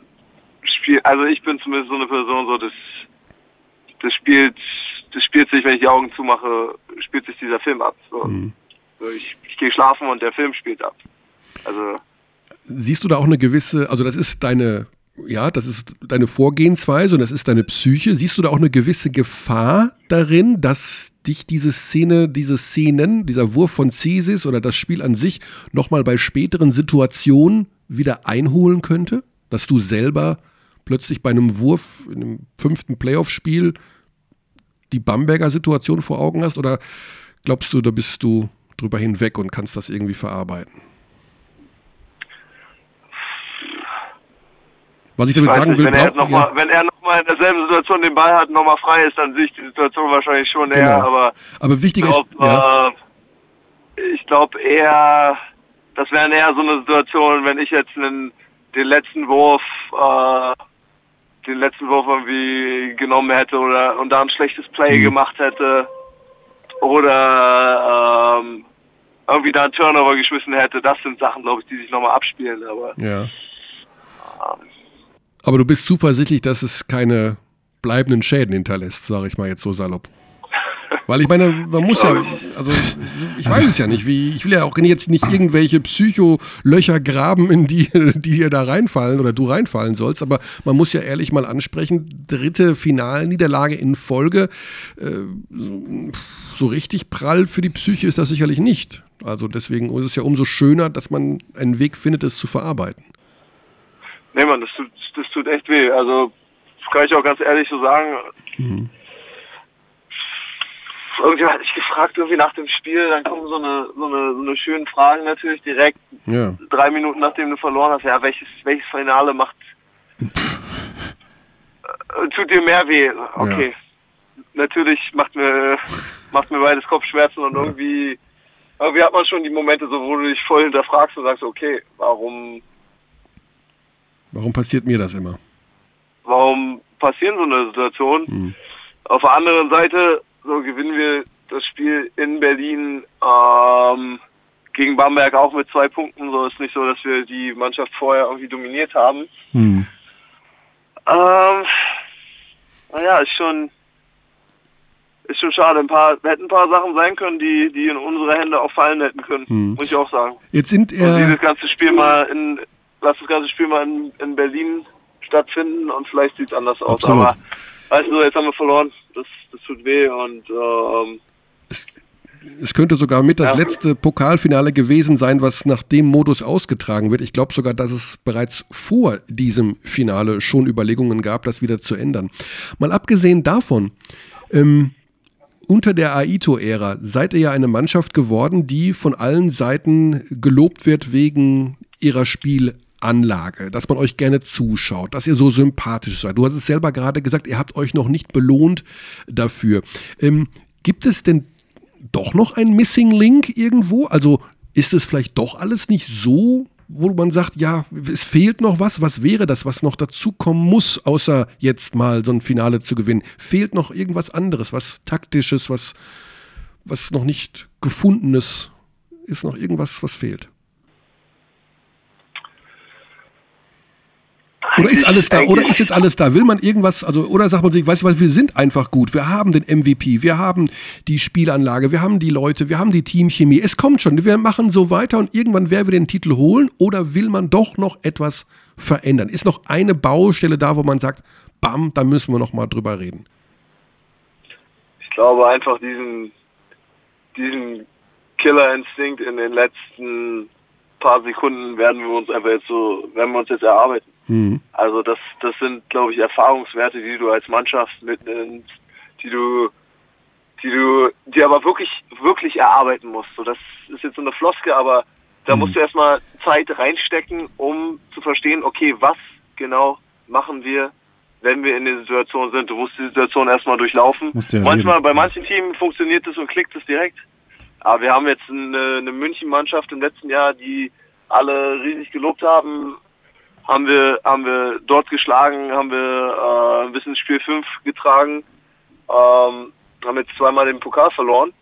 spielt, also ich bin zumindest so eine Person, so das, das spielt, das spielt sich, wenn ich die Augen zumache, spielt sich dieser Film ab. So. Mhm. Ich, ich gehe schlafen und der Film spielt ab. Also Siehst du da auch eine gewisse, also das ist deine, ja, das ist deine Vorgehensweise und das ist deine Psyche. Siehst du da auch eine gewisse Gefahr darin, dass dich diese Szene, diese Szenen, dieser Wurf von Cesis oder das Spiel an sich nochmal bei späteren Situationen wieder einholen könnte? Dass du selber plötzlich bei einem Wurf in einem fünften Playoff-Spiel die Bamberger Situation vor Augen hast? Oder glaubst du, da bist du drüber hinweg und kannst das irgendwie verarbeiten? Was ich damit sagen nicht, will, wenn, er noch ja. mal, wenn er nochmal in derselben Situation den Ball hat, nochmal frei ist, dann sehe ich die Situation wahrscheinlich schon Genau. eher. Aber Aber ich wichtig ist, glaube ja, äh, ich glaub eher, das wäre eher so eine Situation, wenn ich jetzt einen, den letzten Wurf, äh, den letzten Wurf irgendwie genommen hätte oder und da ein schlechtes Play Mhm. gemacht hätte oder ähm, irgendwie da einen Turnover geschmissen hätte. Das sind Sachen, glaube ich, die sich nochmal abspielen. Aber ja. Aber du bist zuversichtlich, dass es keine bleibenden Schäden hinterlässt, sage ich mal jetzt so salopp. Weil ich meine, man muss ja, also ich weiß es ja nicht, wie, ich will ja auch jetzt nicht irgendwelche Psycholöcher graben, in die, die dir da reinfallen oder du reinfallen sollst, aber man muss ja ehrlich mal ansprechen, dritte Finalniederlage in Folge, äh, so, so richtig prall für die Psyche ist das sicherlich nicht. Also deswegen ist es ja umso schöner, dass man einen Weg findet, es zu verarbeiten. Nee, Mann, das tut, das tut echt weh. Also, das kann ich auch ganz ehrlich so sagen. Mhm. Irgendwie hatte ich gefragt, irgendwie nach dem Spiel, dann kommen so eine, so eine, so eine schönen Fragen natürlich direkt. Ja. Drei Minuten nachdem du verloren hast, ja, welches, welches Finale macht, äh, tut dir mehr weh? Okay. Natürlich macht mir, macht mir beides Kopfschmerzen und irgendwie, irgendwie hat man schon die Momente so, wo du dich voll hinterfragst und sagst, okay, warum, Warum passiert mir das immer? warum passieren so eine Situation? Hm. Auf der anderen Seite, so gewinnen wir das Spiel in Berlin ähm, gegen Bamberg auch mit zwei Punkten. So ist nicht so, dass wir die Mannschaft vorher irgendwie dominiert haben. Hm. Ähm, naja, ist schon ist schon schade. Ein paar hätten ein paar Sachen sein können, die die in unsere Hände auch fallen hätten können. Hm. Muss ich auch sagen. Jetzt sind Und äh, dieses ganze Spiel mal in lass das ganze Spiel mal in, in Berlin stattfinden und vielleicht sieht es anders aus. Absolut. Aber weißt du, jetzt haben wir verloren. Das, das tut weh und ähm, es könnte sogar mit das Ja. letzte Pokalfinale gewesen sein, was nach dem Modus ausgetragen wird. Ich glaube sogar, dass es bereits vor diesem Finale schon Überlegungen gab, das wieder zu ändern. Mal abgesehen davon, ähm, unter der Aito-Ära seid ihr ja eine Mannschaft geworden, die von allen Seiten gelobt wird wegen ihrer Spielanlage, dass man euch gerne zuschaut, dass ihr so sympathisch seid. Du hast es selber gerade gesagt, ihr habt euch noch nicht belohnt dafür. Ähm, gibt es denn doch noch ein Missing Link irgendwo? Also ist es vielleicht doch alles nicht so, wo man sagt, ja, es fehlt noch was? Was wäre das, was noch dazukommen muss, außer jetzt mal so ein Finale zu gewinnen? Fehlt noch irgendwas anderes, was taktisches, was, was noch nicht gefundenes? Ist noch irgendwas, was fehlt? Oder ist alles da? Oder ist jetzt alles da? Will man irgendwas, also, oder sagt man sich, weißt du was, wir sind einfach gut. Wir haben den MVP, wir haben die Spielanlage, wir haben die Leute, wir haben die Teamchemie. Es kommt schon, wir machen so weiter und irgendwann werden wir den Titel holen. Oder will man doch noch etwas verändern? Ist noch eine Baustelle da, wo man sagt, bam, da müssen wir noch mal drüber reden? ich glaube einfach diesen, diesen Killerinstinkt in den letzten paar Sekunden werden wir uns einfach jetzt so, werden wir uns jetzt erarbeiten. Hm. Also das, das sind, glaube ich, Erfahrungswerte, die du als Mannschaft mitnimmst, die du, die du, die aber wirklich, wirklich erarbeiten musst. So, das ist jetzt so eine Floske, aber da musst du erstmal Zeit reinstecken, um zu verstehen, okay, was genau machen wir, wenn wir in der Situation sind. Du musst die Situation erstmal durchlaufen. Manchmal, bei manchen Teams funktioniert es und klickt es direkt. Aber wir haben jetzt eine, eine München-Mannschaft im letzten Jahr, die alle riesig gelobt haben. Haben wir, haben wir dort geschlagen, haben wir äh, bis ins Spiel 5 getragen, ähm, haben jetzt zweimal den Pokal verloren.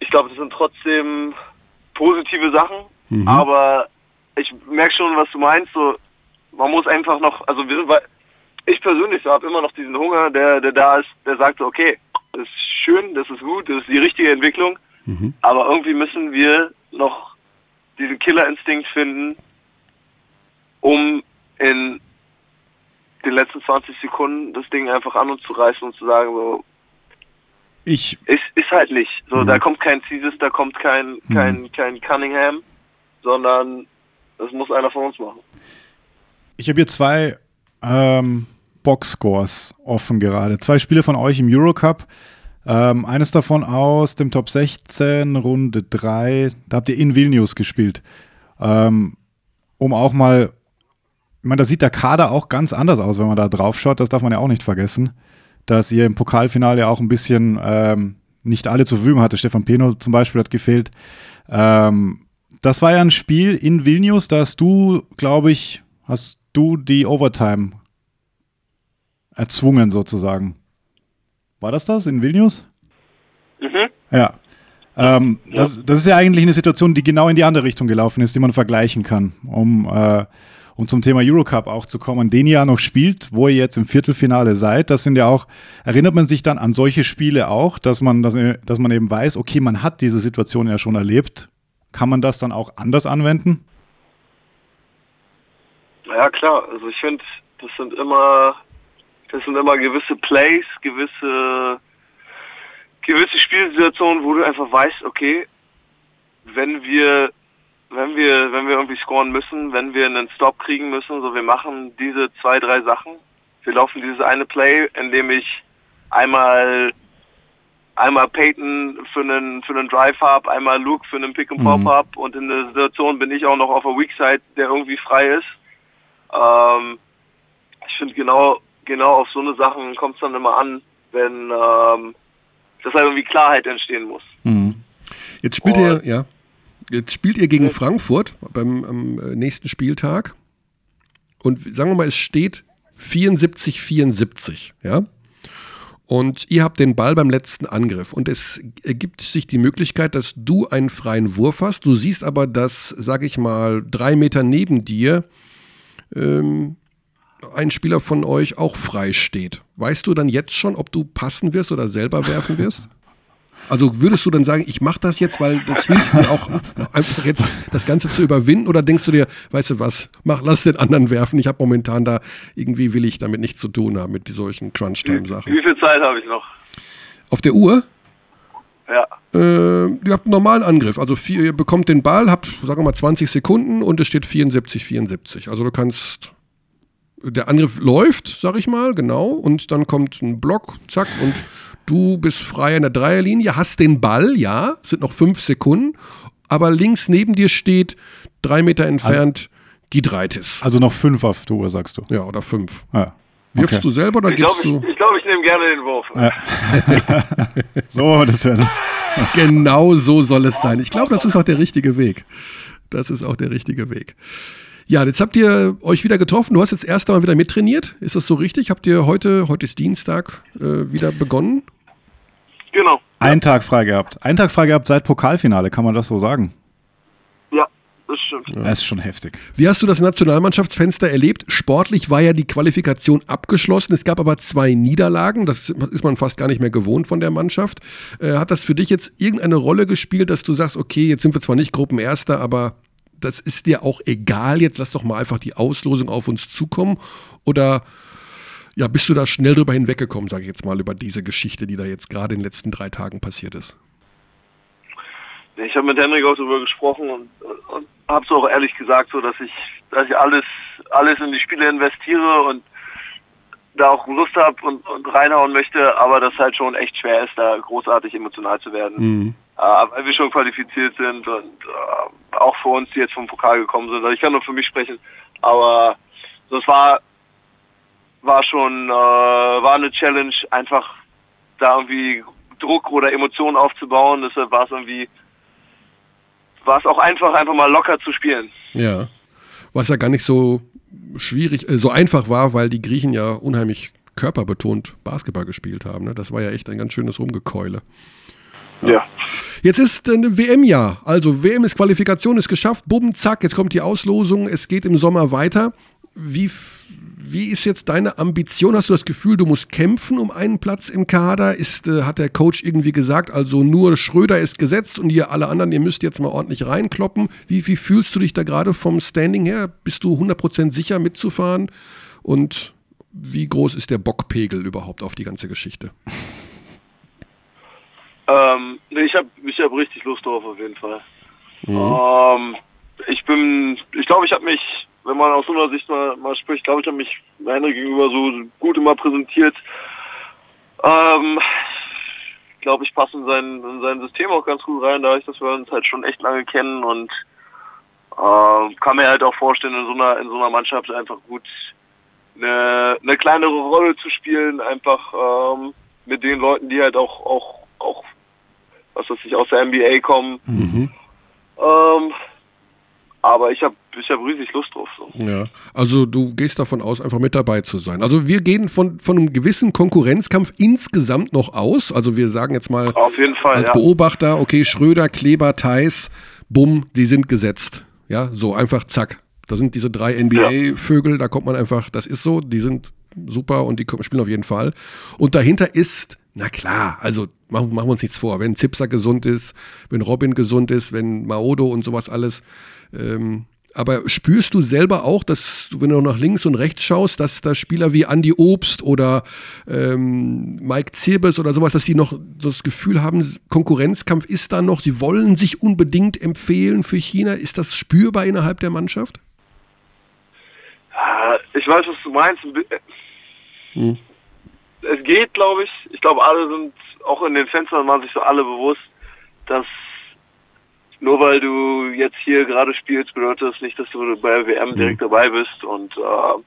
Ich glaube, das sind trotzdem positive Sachen, Mhm. aber ich merke schon, was du meinst. So, man muss einfach noch, also wir, weil ich persönlich habe immer noch diesen Hunger, der, der da ist, der sagt okay, das ist schön, das ist gut, das ist die richtige Entwicklung, Mhm. aber irgendwie müssen wir noch diesen Killerinstinkt finden, um in den letzten 20 Sekunden das Ding einfach an uns zu reißen und zu sagen, so, Ich, ist, ist halt nicht. So, Mhm. da kommt kein Caesars, da kommt kein, kein, kein Cunningham, sondern das muss einer von uns machen. ich habe hier zwei ähm, Boxscores offen gerade. Zwei Spiele von euch im Eurocup. Ähm, eines davon aus dem Top 16, Runde 3. Da habt ihr in Vilnius gespielt. Ähm, um auch mal, ich meine, da sieht der Kader auch ganz anders aus, wenn man da drauf schaut. Das darf man ja auch nicht vergessen. Dass ihr im Pokalfinale auch ein bisschen ähm, nicht alle zur Verfügung hatte. Stefan Peno zum Beispiel hat gefehlt. Ähm, das war ja ein Spiel in Vilnius, da hast du, glaube ich, hast du die Overtime erzwungen sozusagen. War das das in Vilnius? Mhm. Ja. Ähm, Das, das ist ja eigentlich eine Situation, die genau in die andere Richtung gelaufen ist, die man vergleichen kann, um, äh, um zum Thema Eurocup auch zu kommen, den ihr ja noch spielt, wo ihr jetzt im Viertelfinale seid. Das sind ja auch, erinnert man sich dann an solche Spiele auch, dass man, dass, dass man eben weiß, okay, man hat diese Situation ja schon erlebt. Kann man das dann auch anders anwenden? Ja klar, also ich finde, das sind immer, das sind immer gewisse Plays, gewisse, gewisse Spielsituationen, wo du einfach weißt, okay, wenn wir, wenn wir, wenn wir irgendwie scoren müssen, wenn wir einen Stop kriegen müssen, so wir machen diese zwei, drei Sachen. Wir laufen dieses eine Play, in dem ich einmal einmal Peyton für einen für einen Drive hab, einmal Luke für einen Pick and Pop Mhm. hab und in der Situation bin ich auch noch auf der Weak Side, der irgendwie frei ist. Ähm, ich finde genau genau auf so eine Sachen kommt es dann immer an, wenn ähm, dass halt irgendwie Klarheit entstehen muss. Mhm. Jetzt spielt Und- ihr, ja, jetzt spielt ihr gegen Frankfurt beim am äh, nächsten Spieltag. Und sagen wir mal, es steht 74, 74, ja. Und ihr habt den Ball beim letzten Angriff. Und es ergibt sich die Möglichkeit, dass du einen freien Wurf hast. Du siehst aber, dass, sag ich mal, drei Meter neben dir ähm, ein Spieler von euch auch frei steht. Weißt du dann jetzt schon, ob du passen wirst oder selber werfen wirst? Also würdest du dann sagen, ich mache das jetzt, weil das hilft mir auch einfach jetzt das Ganze zu überwinden? Oder denkst du dir, weißt du was, mach, lass den anderen werfen. Ich habe momentan da, irgendwie will ich damit nichts zu tun haben mit solchen Crunch-Time-Sachen. Wie viel Zeit habe ich noch? Auf der Uhr, Ja. äh, ihr habt einen normalen Angriff. Also vier, ihr bekommt den Ball, habt, sagen wir mal, 20 Sekunden und es steht 74, 74. Also du kannst, der Angriff läuft, sag ich mal, genau, und dann kommt ein Block, zack, und du bist frei in der Dreierlinie, hast den Ball, ja, es sind noch fünf Sekunden, aber links neben dir steht, drei Meter entfernt, Gidreitis. Also noch fünf auf der Uhr, sagst du. Ja, oder fünf. Ja. Wirfst Okay. du selber oder Ich glaube, gibst du? ich, glaub, ich nehme gerne den Wurf. So, das wäre. Genau so soll es sein. Ich glaube, das ist auch der richtige Weg. Das ist auch der richtige Weg. Ja, jetzt habt ihr euch wieder getroffen. Du hast jetzt erst einmal wieder mittrainiert. Ist das so richtig? Habt ihr heute, heute ist Dienstag, äh, wieder begonnen? Genau. Einen Tag frei gehabt. Einen Tag frei gehabt seit Pokalfinale, kann man das so sagen? Ja, das stimmt. Das ist schon heftig. Wie hast du das Nationalmannschaftsfenster erlebt? Sportlich war ja die Qualifikation abgeschlossen. Es gab aber zwei Niederlagen. Das ist man fast gar nicht mehr gewohnt von der Mannschaft. Äh, hat das für dich jetzt irgendeine Rolle gespielt, dass du sagst, okay, jetzt sind wir zwar nicht Gruppenerster, aber das ist dir auch egal. Jetzt lass doch mal einfach die Auslosung auf uns zukommen. Oder ja, bist du da schnell drüber hinweggekommen, sage ich jetzt mal, über diese Geschichte, die da jetzt gerade in den letzten drei Tagen passiert ist? Ich habe mit Henrik auch darüber gesprochen und, und habe es auch ehrlich gesagt, so dass ich, dass ich alles, alles in die Spiele investiere und da auch Lust habe und, und reinhauen möchte, aber das halt schon echt schwer ist, da großartig emotional zu werden. Mhm. Äh, weil wir schon qualifiziert sind und äh, auch für uns, die jetzt vom Pokal gekommen sind. Also ich kann nur für mich sprechen, aber das war war schon äh, war eine Challenge, einfach da irgendwie Druck oder Emotionen aufzubauen. Deshalb war es irgendwie war es auch einfach, einfach mal locker zu spielen. Ja. Was ja gar nicht so schwierig, äh, so einfach war, weil die Griechen ja unheimlich körperbetont Basketball gespielt haben. Ne? Das war ja echt ein ganz schönes Rumgekeule. Ja. Jetzt ist äh, ein WM-Jahr. Also WM ist Qualifikation, ist geschafft. Bumm, zack, jetzt kommt die Auslosung. Es geht im Sommer weiter. Wie, wie ist jetzt deine Ambition? Hast du das Gefühl, du musst kämpfen um einen Platz im Kader? Ist, äh, hat der Coach irgendwie gesagt, also nur Schröder ist gesetzt und ihr alle anderen, ihr müsst jetzt mal ordentlich reinkloppen? Wie, wie fühlst du dich da gerade vom Standing her? Bist du 100% sicher mitzufahren? Und wie groß ist der Bockpegel überhaupt auf die ganze Geschichte? Ähm, nee, ich habe ich hab richtig Lust drauf auf jeden Fall. Ähm, ich bin, ich glaube, ich habe mich, wenn man aus so einer Sicht mal, mal spricht, glaube ich, habe mich Henrik gegenüber so gut immer präsentiert. Ähm, glaube, ich passe in sein, in sein System auch ganz gut rein, dadurch, dass wir uns halt schon echt lange kennen und ähm, kann mir halt auch vorstellen, in so einer, in so einer Mannschaft einfach gut eine, eine kleinere Rolle zu spielen, einfach ähm, mit den Leuten, die halt auch, auch, auch, was weiß ich, aus der NBA kommen. Ähm, aber ich habe ich hab riesig Lust drauf. So. Ja, also du gehst davon aus, einfach mit dabei zu sein. Also wir gehen von, von einem gewissen Konkurrenzkampf insgesamt noch aus. Also wir sagen jetzt mal Auf jeden Fall, als ja. Beobachter, okay, Schröder, Kleber, Theis, bumm, die sind gesetzt. Ja, so einfach zack. Da sind diese drei NBA-Vögel, da kommt man einfach, das ist so, die sind super und die spielen auf jeden Fall. Und dahinter ist, na klar, also machen, machen wir uns nichts vor, wenn Zipser gesund ist, wenn Robin gesund ist, wenn Maodo und sowas alles, ähm, Aber spürst du selber auch, dass, wenn du nach links und rechts schaust, dass da Spieler wie Andy Obst oder ähm, Mike Zirbes oder sowas, dass die noch das Gefühl haben, Konkurrenzkampf ist da noch, sie wollen sich unbedingt empfehlen für China. Ist das spürbar innerhalb der Mannschaft? Ich weiß, was du meinst. Hm. Es geht, glaube ich. Ich glaube, alle sind, auch in den Fenstern waren sich so alle bewusst, dass nur weil du jetzt hier gerade spielst, bedeutet das nicht, dass du bei der WM mhm. direkt dabei bist. Und äh,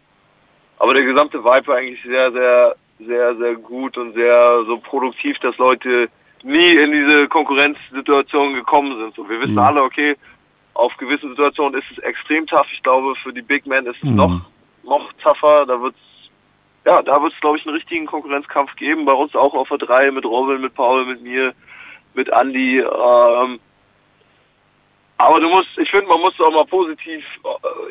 aber der gesamte Vibe war eigentlich sehr, sehr, sehr, sehr gut und sehr so produktiv, dass Leute nie in diese Konkurrenzsituation gekommen sind. So, wir wissen mhm. alle, okay, auf gewissen Situationen ist es extrem tough. Ich glaube, für die Big Men ist es mhm. noch, noch tougher. Da wird's ja, da wird es, glaube ich, einen richtigen Konkurrenzkampf geben. Bei uns auch auf der 3 mit Robin, mit Paul, mit mir, mit Andy. Ähm, aber du musst, ich finde, man muss auch mal positiv,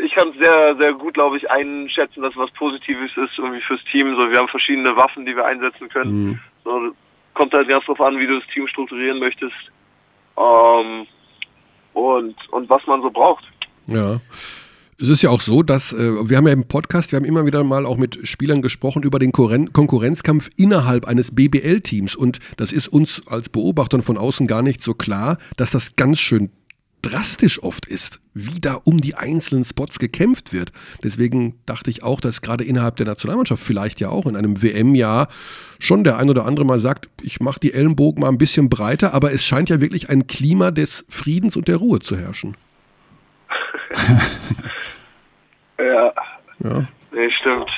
ich kann es sehr, sehr gut, glaube ich, einschätzen, dass was Positives ist irgendwie fürs Team. So, wir haben verschiedene Waffen, die wir einsetzen können. Mhm. So, kommt halt ganz drauf an, wie du das Team strukturieren möchtest. Ähm, und, und was man so braucht. Ja. Es ist ja auch so, dass äh, wir haben ja im Podcast, wir haben immer wieder mal auch mit Spielern gesprochen über den Konkurrenzkampf innerhalb eines BBL-Teams und das ist uns als Beobachtern von außen gar nicht so klar, dass das ganz schön drastisch oft ist, wie da um die einzelnen Spots gekämpft wird. Deswegen dachte ich auch, dass gerade innerhalb der Nationalmannschaft vielleicht ja auch in einem WM-Jahr schon der ein oder andere mal sagt, ich mache die Ellenbogen mal ein bisschen breiter, aber es scheint ja wirklich ein Klima des Friedens und der Ruhe zu herrschen. ja. Ja. Nee, stimmt.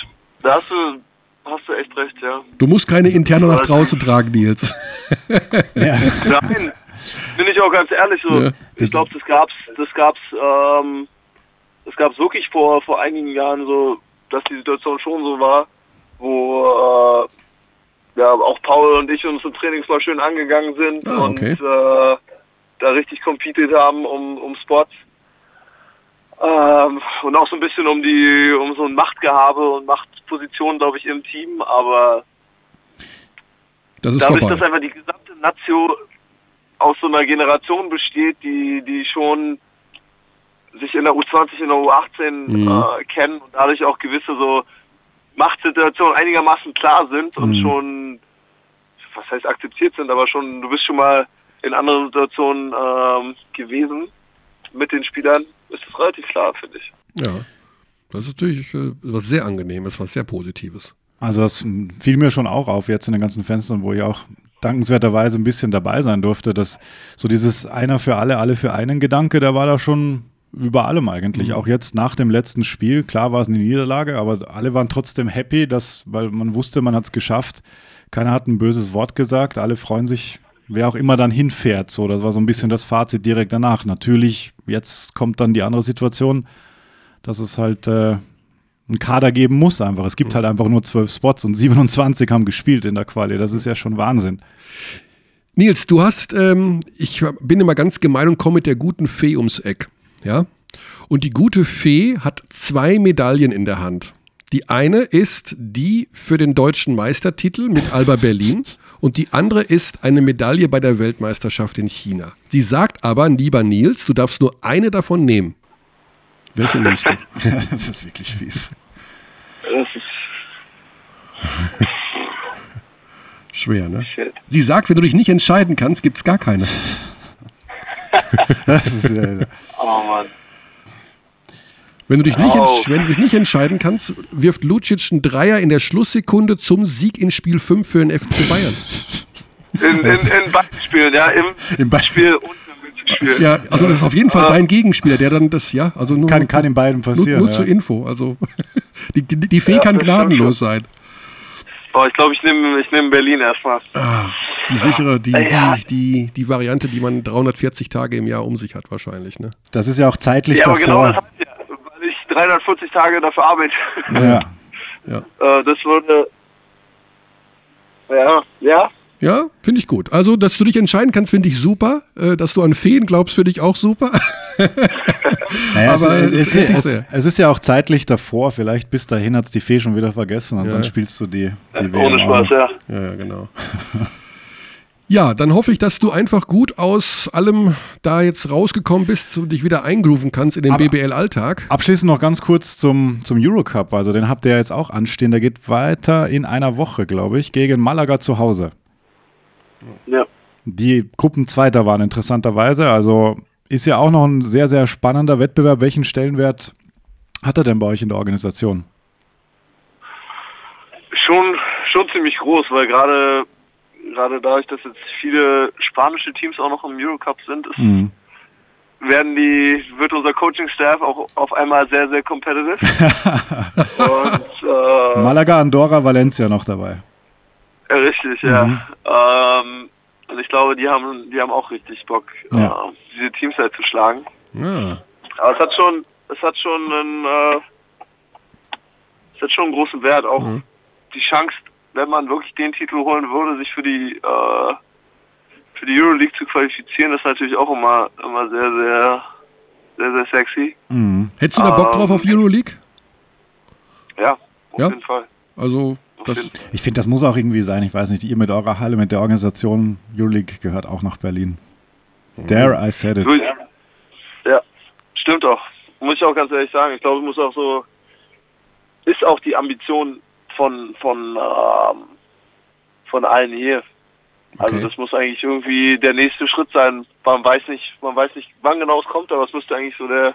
Da hast du, hast du echt recht, ja. Du musst keine interne nach draußen tragen, Nils. ja. Nein, bin ich auch ganz ehrlich so. Ja, ich glaube, das gab's, das gab's, ähm, das gab's wirklich vor vor einigen Jahren so, dass die Situation schon so war, wo äh, ja auch Paul und ich uns im Trainings mal schön angegangen sind ah, okay. und äh, da richtig competed haben um um Spots. Ähm, und auch so ein bisschen um die, um so ein Machtgehabe und Machtposition, glaube ich, im Team, aber das ist dadurch, vorbei. dass einfach die gesamte Nation aus so einer Generation besteht, die, die schon sich in der U20, in der U18 mhm. äh, kennen und dadurch auch gewisse so Machtsituationen einigermaßen klar sind und mhm. schon, was heißt akzeptiert sind, aber schon, du bist schon mal in anderen Situationen ähm, gewesen mit den Spielern, ist das relativ klar, finde ich. Ja, das ist natürlich äh, was sehr Angenehmes, was sehr Positives. Also das fiel mir schon auch auf jetzt in den ganzen Fenstern, wo ich auch dankenswerterweise ein bisschen dabei sein durfte, dass so dieses einer für alle, alle für einen Gedanke, der war da schon über allem eigentlich. Mhm. Auch jetzt nach dem letzten Spiel, klar war es eine Niederlage, aber alle waren trotzdem happy, dass, weil man wusste, man hat es geschafft. Keiner hat ein böses Wort gesagt, alle freuen sich, wer auch immer dann hinfährt. So, das war so ein bisschen das Fazit direkt danach. Natürlich, jetzt kommt dann die andere Situation, dass es halt äh, einen Kader geben muss einfach. Es gibt halt einfach nur zwölf Spots und 27 haben gespielt in der Quali. Das ist ja schon Wahnsinn. Nils, du hast, ähm, ich bin immer ganz gemein und komme mit der guten Fee ums Eck. Ja? Und die gute Fee hat zwei Medaillen in der Hand. Die eine ist die für den deutschen Meistertitel mit Alba Berlin und die andere ist eine Medaille bei der Weltmeisterschaft in China. Sie sagt aber, lieber Nils, du darfst nur eine davon nehmen. Welche nimmst du? das ist wirklich fies. Das ist. Schwer, ne? Shit. Sie sagt, wenn du dich nicht entscheiden kannst, gibt es gar keine. das ist ja, Oh Mann. Wenn du, dich nicht oh. wenn du dich nicht entscheiden kannst, wirft Lucic einen Dreier in der Schlusssekunde zum Sieg in Spiel 5 für den FC Bayern. In, in, in beiden Spielen, ja. Im, Im Spiel und Spiel. Ja, also das ist auf jeden Fall dein Gegenspieler, der dann das, ja, also nur. Kann, kann in beiden passieren. Nur, nur ja. zur Info. Also die, die, die Fee ja, kann gnadenlos sein. Boah, ich glaube, ich nehme ich nehm Berlin erstmal. Ah, die sichere, die, ja. die, die, die Variante, die man 340 Tage im Jahr um sich hat, wahrscheinlich. Ne? Das ist ja auch zeitlich ja, aber davor. Genau, das heißt ja, weil ich 340 Tage dafür arbeite. Ja. ja. Äh, das würde. Ja, ja, ja, finde ich gut. Also, dass du dich entscheiden kannst, finde ich super. Äh, dass du an Feen glaubst, finde ich auch super. naja, Aber es, es, ist, es, es, ist ja auch zeitlich davor. Vielleicht bis dahin hat es die Fee schon wieder vergessen und ja. dann spielst du die, die ja, Ohne Spaß, ja. Ja, genau. Ja, dann hoffe ich, dass du einfach gut aus allem da jetzt rausgekommen bist und dich wieder eingrooven kannst in den BBL-Alltag. Abschließend noch ganz kurz zum, zum Eurocup. Also den habt ihr jetzt auch anstehen. Der geht weiter in einer Woche, glaube ich, gegen Malaga zu Hause. Ja. Die Gruppenzweiter waren interessanterweise. Also ist ja auch noch ein sehr, sehr spannender Wettbewerb. Welchen Stellenwert hat er denn bei euch in der Organisation? Schon, schon ziemlich groß, weil gerade gerade dadurch, dass jetzt viele spanische Teams auch noch im Eurocup sind, ist, Mhm. werden die, wird unser Coaching-Staff auch auf einmal sehr, sehr competitive. Und äh, Malaga, Andorra, Valencia noch dabei. Richtig, ja. Mhm. Ähm, und ich glaube, die haben, die haben auch richtig Bock, Ja. äh, diese Teams halt zu schlagen. Ja. Aber es hat schon, es hat schon einen, äh, es hat schon einen großen Wert. Auch Mhm. die Chance, wenn man wirklich den Titel holen würde, sich für die, äh, für die Euroleague zu qualifizieren, ist natürlich auch immer, immer sehr, sehr, sehr, sehr sexy. Mhm. Hättest du da Bock Ähm, drauf auf Euroleague? Ja, auf Ja? jeden Fall. Also, das. Ich finde, das muss auch irgendwie sein. Ich weiß nicht, ihr mit eurer Halle, mit der Organisation Euroleague gehört auch nach Berlin. There I said it. Ja, stimmt auch. Muss ich auch ganz ehrlich sagen. Ich glaube, es muss auch so, ist auch die Ambition von, von, ähm, von allen hier. Also Okay. das muss eigentlich irgendwie der nächste Schritt sein. Man weiß nicht, man weiß nicht, wann genau es kommt, aber es müsste eigentlich so der,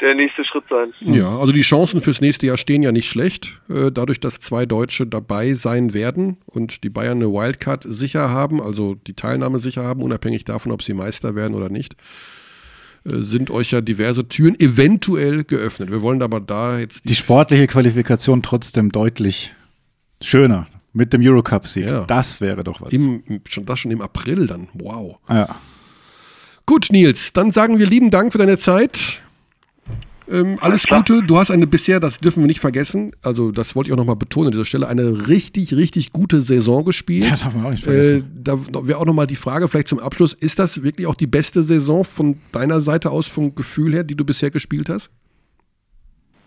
der nächste Schritt sein. ja, also die Chancen fürs nächste Jahr stehen ja nicht schlecht, äh, dadurch, dass zwei Deutsche dabei sein werden und die Bayern eine Wildcard sicher haben, also die Teilnahme sicher haben, unabhängig davon, ob sie Meister werden oder nicht, äh, sind euch ja diverse Türen eventuell geöffnet. Wir wollen aber da jetzt Die sportliche Qualifikation trotzdem deutlich schöner mit dem Eurocup-Sieg. Ja. Das wäre doch was. im, im, schon das schon im April dann. Wow. ja. Gut, Nils, dann sagen wir lieben Dank für deine Zeit. Ähm, alles klar. Gute. Du hast eine bisher, das dürfen wir nicht vergessen, also das wollte ich auch nochmal betonen an dieser Stelle, eine richtig, richtig gute Saison gespielt. Ja, darf man auch nicht äh, vergessen. da wäre auch nochmal die Frage, vielleicht zum Abschluss, ist das wirklich auch die beste Saison von deiner Seite aus, vom Gefühl her, die du bisher gespielt hast?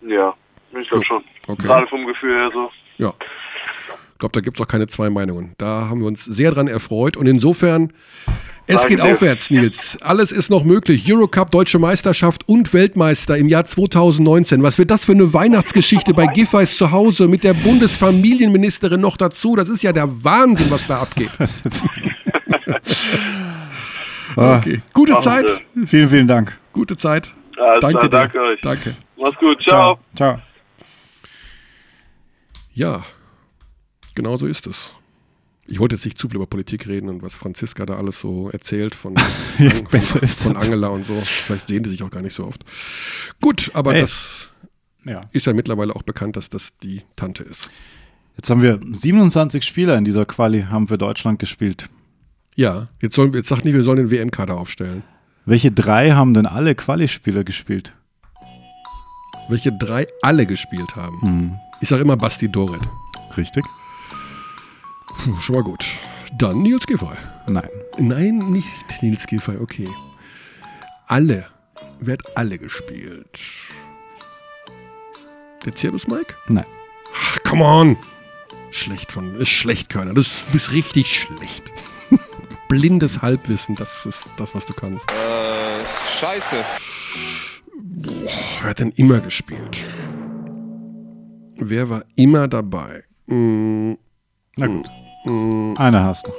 Ja, ich glaube schon. Okay. Gerade vom Gefühl her so. Ja. Ich glaube, da gibt es auch keine zwei Meinungen. Da haben wir uns sehr dran erfreut. Und insofern, es Danke geht dir. aufwärts, Nils. Alles ist noch möglich. Eurocup, Deutsche Meisterschaft und Weltmeister im Jahr 2019. Was wird das für eine Weihnachtsgeschichte bei Giffey's zu Hause mit der Bundesfamilienministerin noch dazu? Das ist ja der Wahnsinn, was da abgeht. Ah, Okay. Gute Machen Zeit. Vielen, vielen Dank. Gute Zeit. Alles Danke dir. danke euch. Danke. Mach's gut, ciao. Ciao. Ja, genau so ist es. Ich wollte jetzt nicht zu viel über Politik reden und was Franziska da alles so erzählt von, Ja, von, von. Angela und so. Vielleicht sehen die sich auch gar nicht so oft. Gut, aber Ey. das Ja. ist ja mittlerweile auch bekannt, dass das die Tante ist. Jetzt haben wir 27 Spieler in dieser Quali haben für Deutschland gespielt. Ja, jetzt, sollen, jetzt sagt nicht, wir sollen den WM-Kader aufstellen. Welche drei haben denn alle Quali-Spieler gespielt? Welche drei alle gespielt haben. Hm. Ich sage immer Basti Doret. Richtig? Puh, schon mal gut. Dann Nils Giffey. Nein. Nein, nicht Nils Giffey, okay. Alle. Wer hat alle gespielt? Der Zirbus Mike? Nein. Ach, come on. Schlecht von, ist schlecht, Körner. Du bist richtig schlecht. Blindes Halbwissen, das ist das, was du kannst. Äh, scheiße. Wer hat denn immer gespielt? Wer war immer dabei? Mm, Na gut. mm, Einer hast du.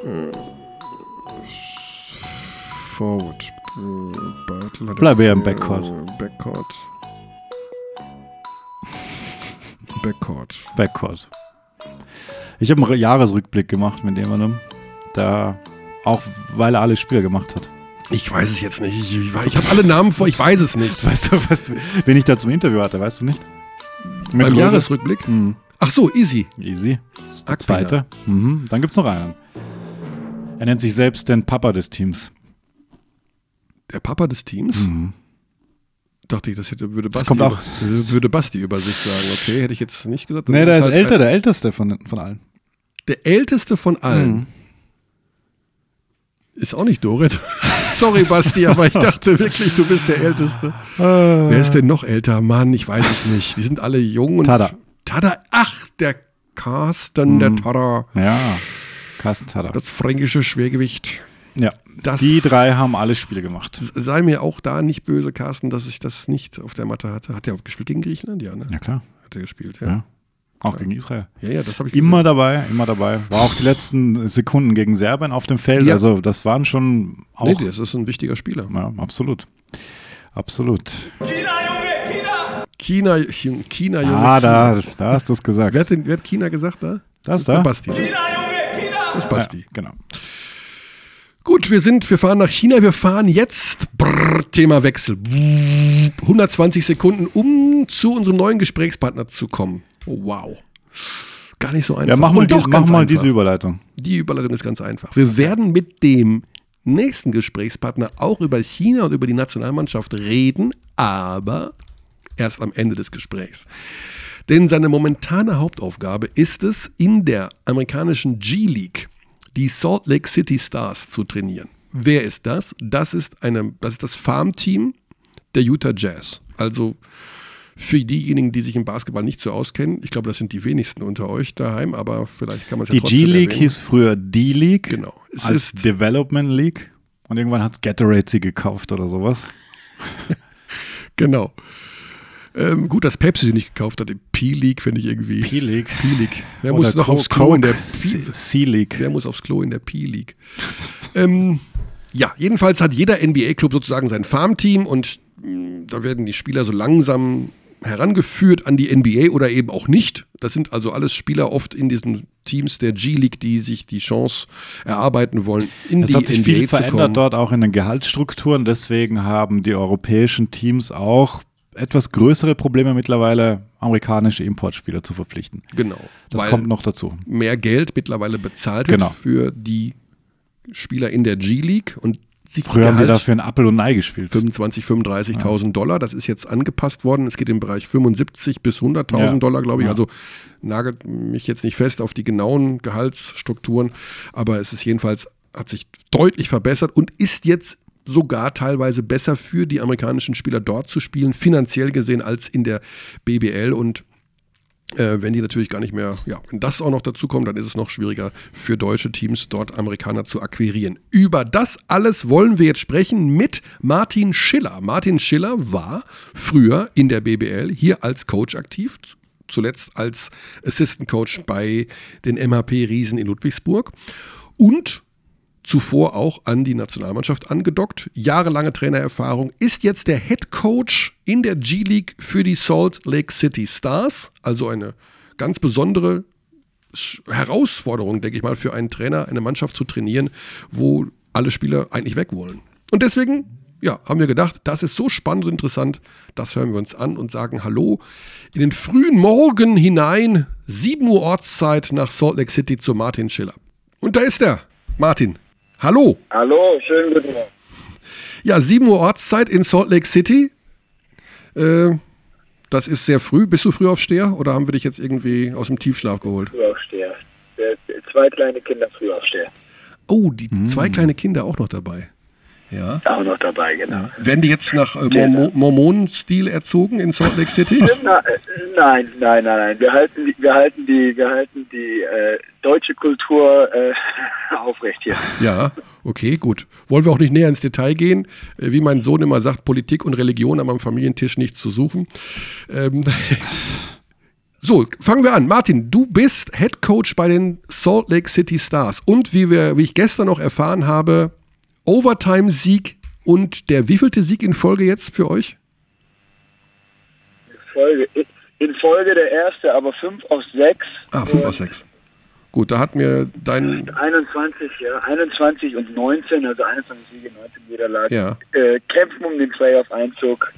forward. Äh, Bartel hat Bleib eher im Backcourt. Backcourt. Backcourt. Backcourt. Ich habe einen Jahresrückblick gemacht mit jemandem, da auch weil er alle Spieler gemacht hat. Ich weiß es jetzt nicht. Ich, ich, habe alle Namen vor, ich weiß es nicht. Weißt du, weißt du, wen ich da zum Interview hatte, weißt du nicht? Mit Beim? Jahresrückblick? Mhm. Ach so, easy. Easy. Das ist der zweite. Mhm. Dann gibt es noch einen. Er nennt sich selbst den Papa des Teams. Der Papa des Teams? Dachte ich, das hätte, würde, Basti auch. Über, würde Basti über sich sagen. Okay, hätte ich jetzt nicht gesagt. Nee, Das der ist halt älter, der älteste von, von allen. Der älteste von allen. Mhm. Ist auch nicht Dorit. Sorry, Basti, aber ich dachte wirklich, du bist der Älteste. Äh. Wer ist denn noch älter? Mann, ich weiß es nicht. Die sind alle jung und. Tada. Tada. Ach, der Carsten, der Tada. Ja. Carsten Tada. Das fränkische Schwergewicht. ja, das- die drei haben alle Spiele gemacht. Sei mir auch da nicht böse, Carsten, dass ich das nicht auf der Matte hatte. Hat er auch gespielt gegen Griechenland? Ja, ne? Ja, klar. Hat er gespielt, ja. Ja. Auch gegen Israel. Ja, ja, das habe ich Immer dabei, immer dabei. War auch die letzten Sekunden gegen Serbien auf dem Feld. Ja. Also, das waren schon auch. Nee, das ist ein wichtiger Spieler. ja, absolut. Absolut. China, China, China Junge. Ah, China. da, da hast du es gesagt. Wer hat, denn, wer hat China gesagt da? Das ist der da? Basti. Das ist Basti. Ja, genau. Gut, wir sind, wir fahren nach China, wir fahren jetzt, brrr, Thema Wechsel. Brrr, 120 Sekunden, um zu unserem neuen Gesprächspartner zu kommen. Oh, wow. Gar nicht so einfach. Ja, mach mal, Und doch dies, mach ganz mal einfach. diese Überleitung. Die Überleitung ist ganz einfach. Wir werden mit dem nächsten Gesprächspartner auch über China und über die Nationalmannschaft reden, aber erst am Ende des Gesprächs. Denn seine momentane Hauptaufgabe ist es, in der amerikanischen G-League die Salt Lake City Stars zu trainieren. Wer ist das? Das ist, eine, das, ist das Farmteam der Utah Jazz. Also für diejenigen, die sich im Basketball nicht so auskennen, ich glaube, das sind die wenigsten unter euch daheim, aber vielleicht kann man es ja Die trotzdem G-League erwähnen. hieß früher D-League. Genau. Es als ist- Development League. Und irgendwann hat Gatorade sie gekauft oder sowas. Genau. Ähm, gut, dass Pepsi sie nicht gekauft hat. Die P-League finde ich irgendwie. P-League. P-League. Wer Oder muss noch Co- aufs Klo in der C-League. Wer muss aufs Klo in der P-League? ähm, ja, jedenfalls hat jeder NBA-Club sozusagen sein Farmteam und mh, da werden die Spieler so langsam herangeführt an die NBA oder eben auch nicht. Das sind also alles Spieler oft in diesen Teams der G-League, die sich die Chance erarbeiten wollen, in Es die hat sich NBA viel zu verändert kommen. dort auch in den Gehaltsstrukturen. Deswegen haben die europäischen Teams auch etwas größere Probleme mittlerweile, amerikanische Importspieler zu verpflichten. Genau. Das kommt noch dazu. mehr Geld mittlerweile bezahlt Genau. wird für die Spieler in der G-League und die Früher haben wir Gehalts- dafür ein Apfel und Ei gespielt. 25, 35.000 Dollar. Das ist jetzt angepasst worden. Es geht im Bereich 75 bis 100.000 Ja. Dollar, glaube ich. Ja. Also nagelt mich jetzt nicht fest auf die genauen Gehaltsstrukturen, aber es ist jedenfalls, hat sich deutlich verbessert und ist jetzt sogar teilweise besser für die amerikanischen Spieler dort zu spielen, finanziell gesehen, als in der BBL und äh, wenn die natürlich gar nicht mehr, ja, wenn das auch noch dazu kommt, dann ist es noch schwieriger für deutsche Teams, dort Amerikaner zu akquirieren. Über das alles wollen wir jetzt sprechen mit Martin Schiller. Martin Schiller war früher in der BBL hier als Coach aktiv, zuletzt als Assistant Coach bei den MHP Riesen in Ludwigsburg und zuvor auch an die Nationalmannschaft angedockt, jahrelange Trainererfahrung, ist jetzt der Head Coach in der G-League für die Salt Lake City Stars, also eine ganz besondere Herausforderung, denke ich mal, für einen Trainer, eine Mannschaft zu trainieren, wo alle Spieler eigentlich weg wollen. Und deswegen, ja, haben wir gedacht, das ist so spannend und interessant, das hören wir uns an und sagen Hallo in den frühen Morgen hinein, 7 Uhr Ortszeit nach Salt Lake City zu Martin Schiller. Und da ist er, Martin. Hallo. Hallo, schönen guten Morgen. Ja, 7 Uhr Ortszeit in Salt Lake City. Äh, das ist sehr früh. Bist du Frühaufsteher oder haben wir dich jetzt irgendwie aus dem Tiefschlaf geholt? Frühaufsteher. Zwei kleine Kinder Frühaufsteher. Oh, die zwei kleine Kinder auch noch dabei. Ja. Auch noch dabei, genau. Werden die jetzt nach äh, Mormo Mormonenstil erzogen in Salt Lake City? Na, äh, nein, nein, nein, nein. Wir halten die, wir halten die, wir halten die äh, deutsche Kultur äh, aufrecht hier. Ja, okay, gut. Wollen wir auch nicht näher ins Detail gehen. Äh, Wie mein Sohn immer sagt, Politik und Religion haben am Familientisch nichts zu suchen. Ähm, so, fangen wir an. Martin, du bist Head Coach bei den Salt Lake City Stars. Und wie, wir, wie ich gestern noch erfahren habe, Overtime-Sieg und der wievielte Sieg in Folge jetzt für euch? Folge, in Folge der erste, aber 5 aus 6. Ah, 5 aus 6. Gut, da hat mir dein. 21, ja, 21 und 19, also 21 Siege, 19 Niederlagen. Ja. Äh, kämpfen um den Playoff-Einzug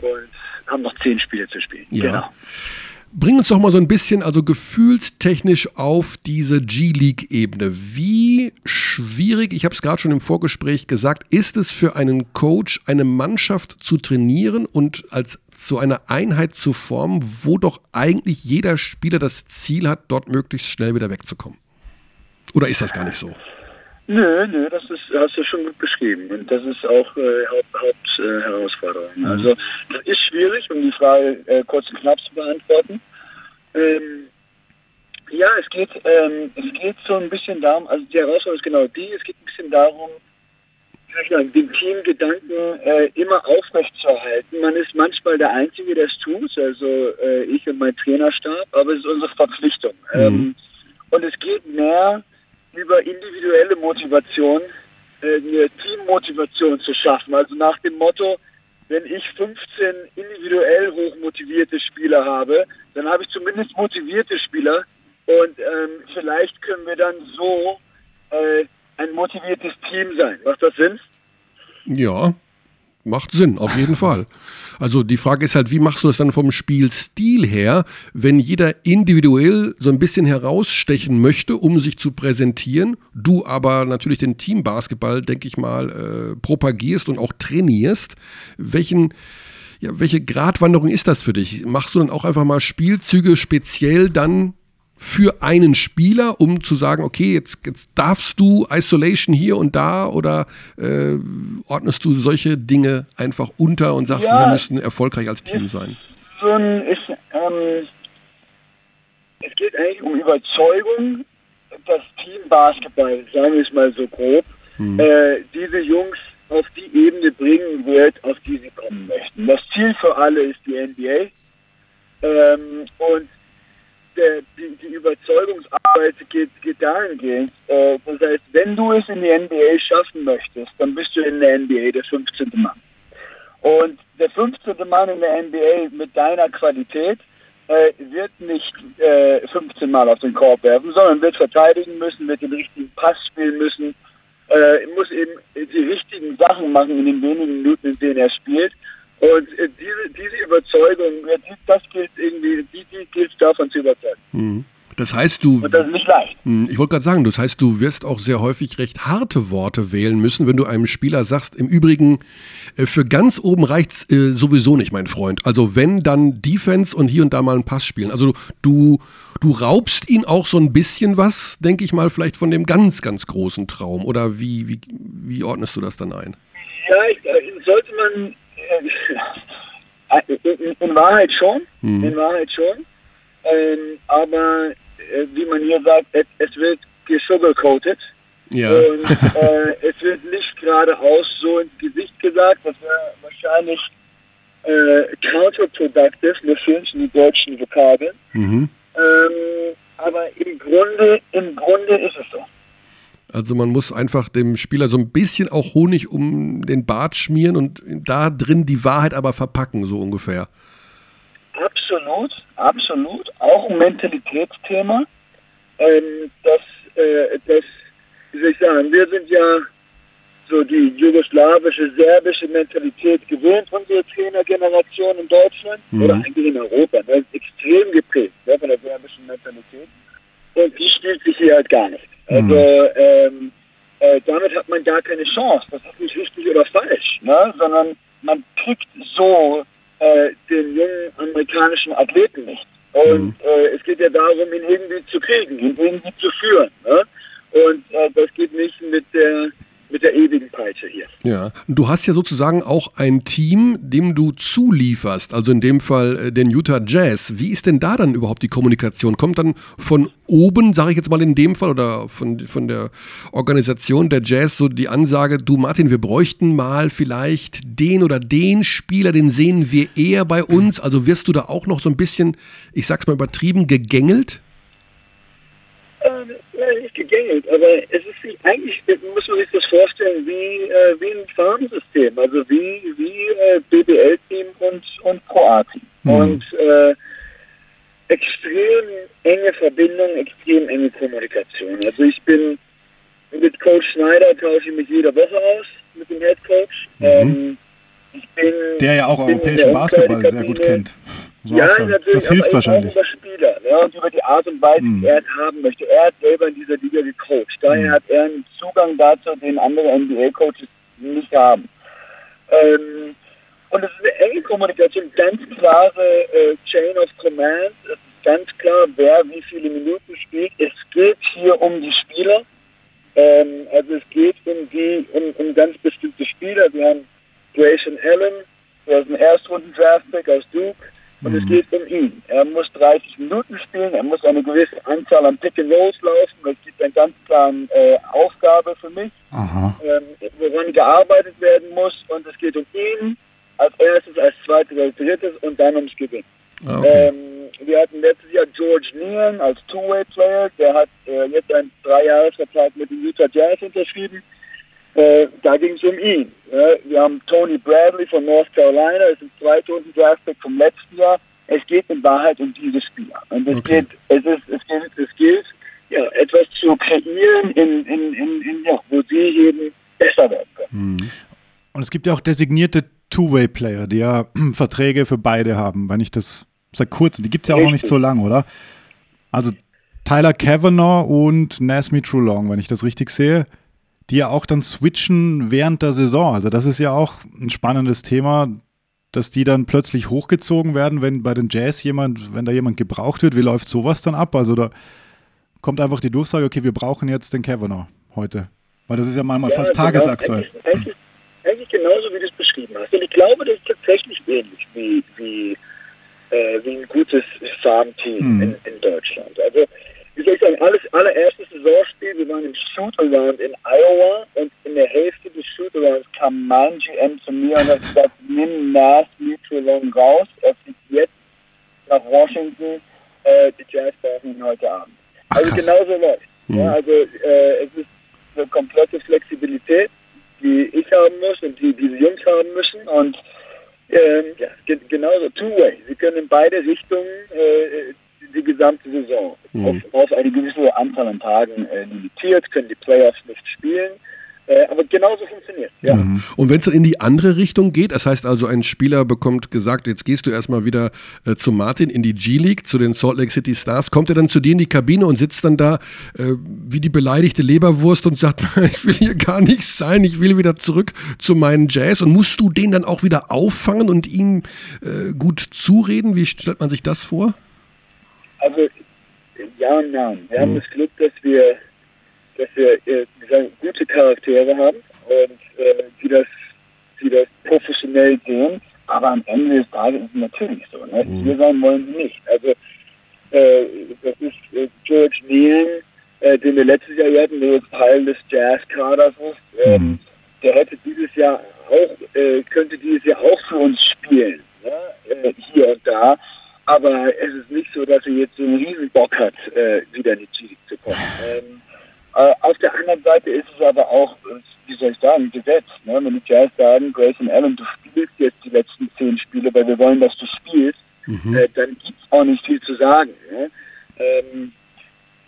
und haben noch 10 Spiele zu spielen. Ja. Genau. Bring uns doch mal so ein bisschen, also gefühlstechnisch auf diese G-League-Ebene. Wie schwierig, ich habe es gerade schon im Vorgespräch gesagt, ist es für einen Coach, eine Mannschaft zu trainieren und als zu einer Einheit zu formen, wo doch eigentlich jeder Spieler das Ziel hat, dort möglichst schnell wieder wegzukommen? Oder ist das gar nicht so? Nö, nö, das ist, hast du schon gut beschrieben. Und das ist auch äh, Hauptherausforderung. Haupt, äh. Mhm. Also das ist schwierig, um die Frage äh, kurz und knapp zu beantworten. Ähm, Ja, es geht, ähm, es geht so ein bisschen darum, also die Herausforderung ist genau die, es geht ein bisschen darum, sagen, den Teamgedanken äh, immer aufrechtzuerhalten. Man ist manchmal der Einzige, der es tut, also äh, ich und mein Trainerstab, aber es ist unsere Verpflichtung. Ähm, und es geht mehr über individuelle Motivation, äh, eine Teammotivation zu schaffen. Also nach dem Motto, wenn ich 15 individuell hochmotivierte Spieler habe, dann habe ich zumindest motivierte Spieler und ähm, vielleicht können wir dann so äh, ein motiviertes Team sein. Macht das Sinn? Ja, macht Sinn, auf jeden Fall. Also die Frage ist halt, wie machst du das dann vom Spielstil her, wenn jeder individuell so ein bisschen herausstechen möchte, um sich zu präsentieren, du aber natürlich den Teambasketball, denke ich mal, äh, propagierst und auch trainierst. Welchen, ja, welche Gratwanderung ist das für dich? Machst du dann auch einfach mal Spielzüge speziell dann für einen Spieler, um zu sagen, okay, jetzt, jetzt darfst du Isolation hier und da oder äh, ordnest du solche Dinge einfach unter und sagst, Ja. wir müssen erfolgreich als Team sein? So ein, ist, ähm, es geht eigentlich um Überzeugung, dass Teambasketball, sagen wir es mal so grob, äh, diese Jungs auf die Ebene bringen wird, auf die sie kommen möchten. Das Ziel für alle ist die NBA. Ähm, und der, die, die Überzeugungsarbeit geht, geht dahingehend. Äh, das heißt, wenn du es in die NBA schaffen möchtest, dann bist du in der NBA der 15. Mann. Und der 15. Mann in der NBA mit deiner Qualität äh, wird nicht äh, 15 Mal auf den Korb werfen, sondern wird verteidigen müssen, wird den richtigen Pass spielen müssen, äh, muss eben die richtigen Sachen machen in den wenigen Minuten, in denen er spielt. Und äh, diese, diese Überzeugung, das gilt irgendwie, die, die gilt davon zu überzeugen. Das heißt, du, Und das ist nicht leicht. Hm, ich wollte gerade sagen, das heißt, du wirst auch sehr häufig recht harte Worte wählen müssen, wenn du einem Spieler sagst, im Übrigen, äh, für ganz oben reicht's äh, sowieso nicht, mein Freund. Also wenn, dann Defense und hier und da mal einen Pass spielen. Also du, du raubst ihn auch so ein bisschen was, denke ich mal, vielleicht von dem ganz, ganz großen Traum. Oder wie, wie, wie ordnest du das dann ein? Ja, ich, äh, sollte man in, in Wahrheit schon, in Wahrheit schon. Ähm, aber äh, wie man hier sagt, es, es wird gesugarcoated. Ja. Und äh, es wird nicht geradeaus so ins Gesicht gesagt, das wäre wahrscheinlich äh, counterproductive, mir fehlen schon die deutschen Vokabeln. Mhm. Ähm, aber im Grunde, im Grunde ist es so. Also man muss einfach dem Spieler so ein bisschen auch Honig um den Bart schmieren und da drin die Wahrheit aber verpacken, so ungefähr. Absolut, absolut. Auch ein Mentalitätsthema. Ähm, das, äh, das, wie soll ich sagen, wir sind ja so die jugoslawische, serbische Mentalität gewöhnt, unsere Trainergeneration in Deutschland oder eigentlich in Europa. Das ist extrem geprägt ne, von der serbischen Mentalität. Und die spielt sich hier halt gar nicht. Also ähm, äh, damit hat man gar keine Chance. Das ist nicht richtig oder falsch, ne? sondern man kriegt so äh, den jungen amerikanischen Athleten nicht. Und äh, es geht ja darum, ihn irgendwie zu kriegen, ihn irgendwie zu führen. Ne? Und äh, das geht nicht mit der mit der ewigen Peitsche hier. Ja, du hast ja sozusagen auch ein Team, dem du zulieferst, also in dem Fall äh, den Utah Jazz. Wie ist denn da dann überhaupt die Kommunikation? Kommt dann von oben, sage ich jetzt mal in dem Fall, oder von, von der Organisation der Jazz so die Ansage, du Martin, wir bräuchten mal vielleicht den oder den Spieler, den sehen wir eher bei uns. Also wirst du da auch noch so ein bisschen, ich sag's mal übertrieben, gegängelt? Ähm, gegängelt, aber es ist eigentlich, muss man sich das vorstellen, wie, äh, wie ein Farmsystem, also wie, wie äh, BBL-Team und, und Pro-A-Team. Und äh, extrem enge Verbindung, extrem enge Kommunikation. Also ich bin mit Coach Schneider tausche ich mich jede Woche aus, mit dem Head Coach. Ähm, ich bin, Der ja auch europäischen Basketball sehr gut kennt. So Ja, natürlich. Das hilft wahrscheinlich. Über Spieler ne? und über die Art und Weise, Mhm. wie er es haben möchte. Er hat selber in dieser Liga gecoacht. Daher Mhm. hat er einen Zugang dazu, den andere NBA-Coaches nicht haben. Ähm, und es ist eine enge Kommunikation, ganz klare äh, Chain of Command. Es ist ganz klar, wer wie viele Minuten spielt. Es geht hier um die Spieler. Ähm, also es geht um die, um, um ganz bestimmte Spieler. Wir haben Grayson Allen, der ist ein Erstrunden-Draftpick aus Duke. Und es geht um ihn. Er muss 30 Minuten spielen, er muss eine gewisse Anzahl am Pick and Rolls laufen. Es gibt einen ganz klaren äh, Aufgabe für mich, ähm, woran gearbeitet werden muss. Und es geht um ihn als erstes, als zweites, als drittes und dann ums Gewinn. Ah, okay. Ähm, wir hatten letztes Jahr George Neal als Two-Way-Player. Der hat äh, jetzt einen Dreijahresvertrag mit den Utah Jazz unterschrieben. Äh, da ging es um ihn. Ja. Wir haben Tony Bradley von North Carolina, ist ein zweitrunden Draftpick vom letzten Jahr. Es geht in Wahrheit um diese Spieler. Und es Okay. geht, es ist, es gilt, es gilt, ja, etwas zu kreieren, in, in, in, in, ja, wo sie eben besser werden können. Und es gibt ja auch designierte Two-Way-Player, die ja Verträge für beide haben, wenn ich das seit kurzem, die gibt es ja auch noch nicht Richtig. so lang, oder? Also Tyler Kavanagh und Nasmi Trulong, wenn ich das richtig sehe, die ja auch dann switchen während der Saison. Also das ist ja auch ein spannendes Thema, dass die dann plötzlich hochgezogen werden, wenn bei den Jazz jemand, wenn da jemand gebraucht wird, wie läuft sowas dann ab? Also da kommt einfach die Durchsage, okay, wir brauchen jetzt den Kavanagh heute. Weil das ist ja manchmal Ja, fast genau, tagesaktuell. Eigentlich, eigentlich, eigentlich genauso, wie du es beschrieben hast. Und ich glaube, das ist tatsächlich ähnlich wie, wie, äh, wie ein gutes Farmteam Hm. in, in Deutschland. Also, wie soll ich sagen, alles, allererstes Saisonspiel, wir waren im Shootaround in Iowa und in der Hälfte des Shootarounds kam mein GM zu mir und hat gesagt, nimm Nas Mutualon raus, er fliegt jetzt nach Washington, äh, die Jazz brauchen ihn heute Abend. Ach, also genauso läuft. Ja, also äh, es ist eine komplette Flexibilität, die ich haben muss und die diese Jungs haben müssen und ähm, ja, ge genauso Two-Way. Sie können in beide Richtungen äh, die, gesamte Saison auf, auf eine gewisse Anzahl an Tagen äh, limitiert, können die Playoffs nicht spielen, äh, aber genauso funktioniert. Ja. Und wenn es dann in die andere Richtung geht, das heißt also, ein Spieler bekommt gesagt, jetzt gehst du erstmal wieder äh, zu Martin in die G-League, zu den Salt Lake City Stars, kommt er dann zu dir in die Kabine und sitzt dann da äh, wie die beleidigte Leberwurst und sagt, ich will hier gar nichts sein, ich will wieder zurück zu meinen Jazz und musst du den dann auch wieder auffangen und ihm äh, gut zureden? Wie stellt man sich das vor? Also ja und nein. Wir haben das Glück, dass wir, dass wir äh, sagen, gute Charaktere haben und äh, die das, die das professionell sehen. Aber am Ende des Tages ist es natürlich so. Ne? Hier sein wollen sie nicht. Also äh, das ist äh, George Neal, äh, den wir letztes Jahr hatten, der jetzt Teil des Jazz-Kaders ist. Ähm, Der hätte dieses Jahr auch, äh, könnte dieses Jahr auch für uns spielen. Ne? Äh, hier und da. Aber es ist nicht so, dass er jetzt so einen riesen Bock hat, äh, wieder in die G-League zu kommen. Ähm, äh, auf der anderen Seite ist es aber auch, äh, wie soll ich sagen, Gesetz. Ne? Wenn die Jazz sagen, Grayson Allen, du spielst jetzt die letzten zehn Spiele, weil wir wollen, dass du spielst, äh, dann gibt es auch nicht viel zu sagen. Ne? Ähm,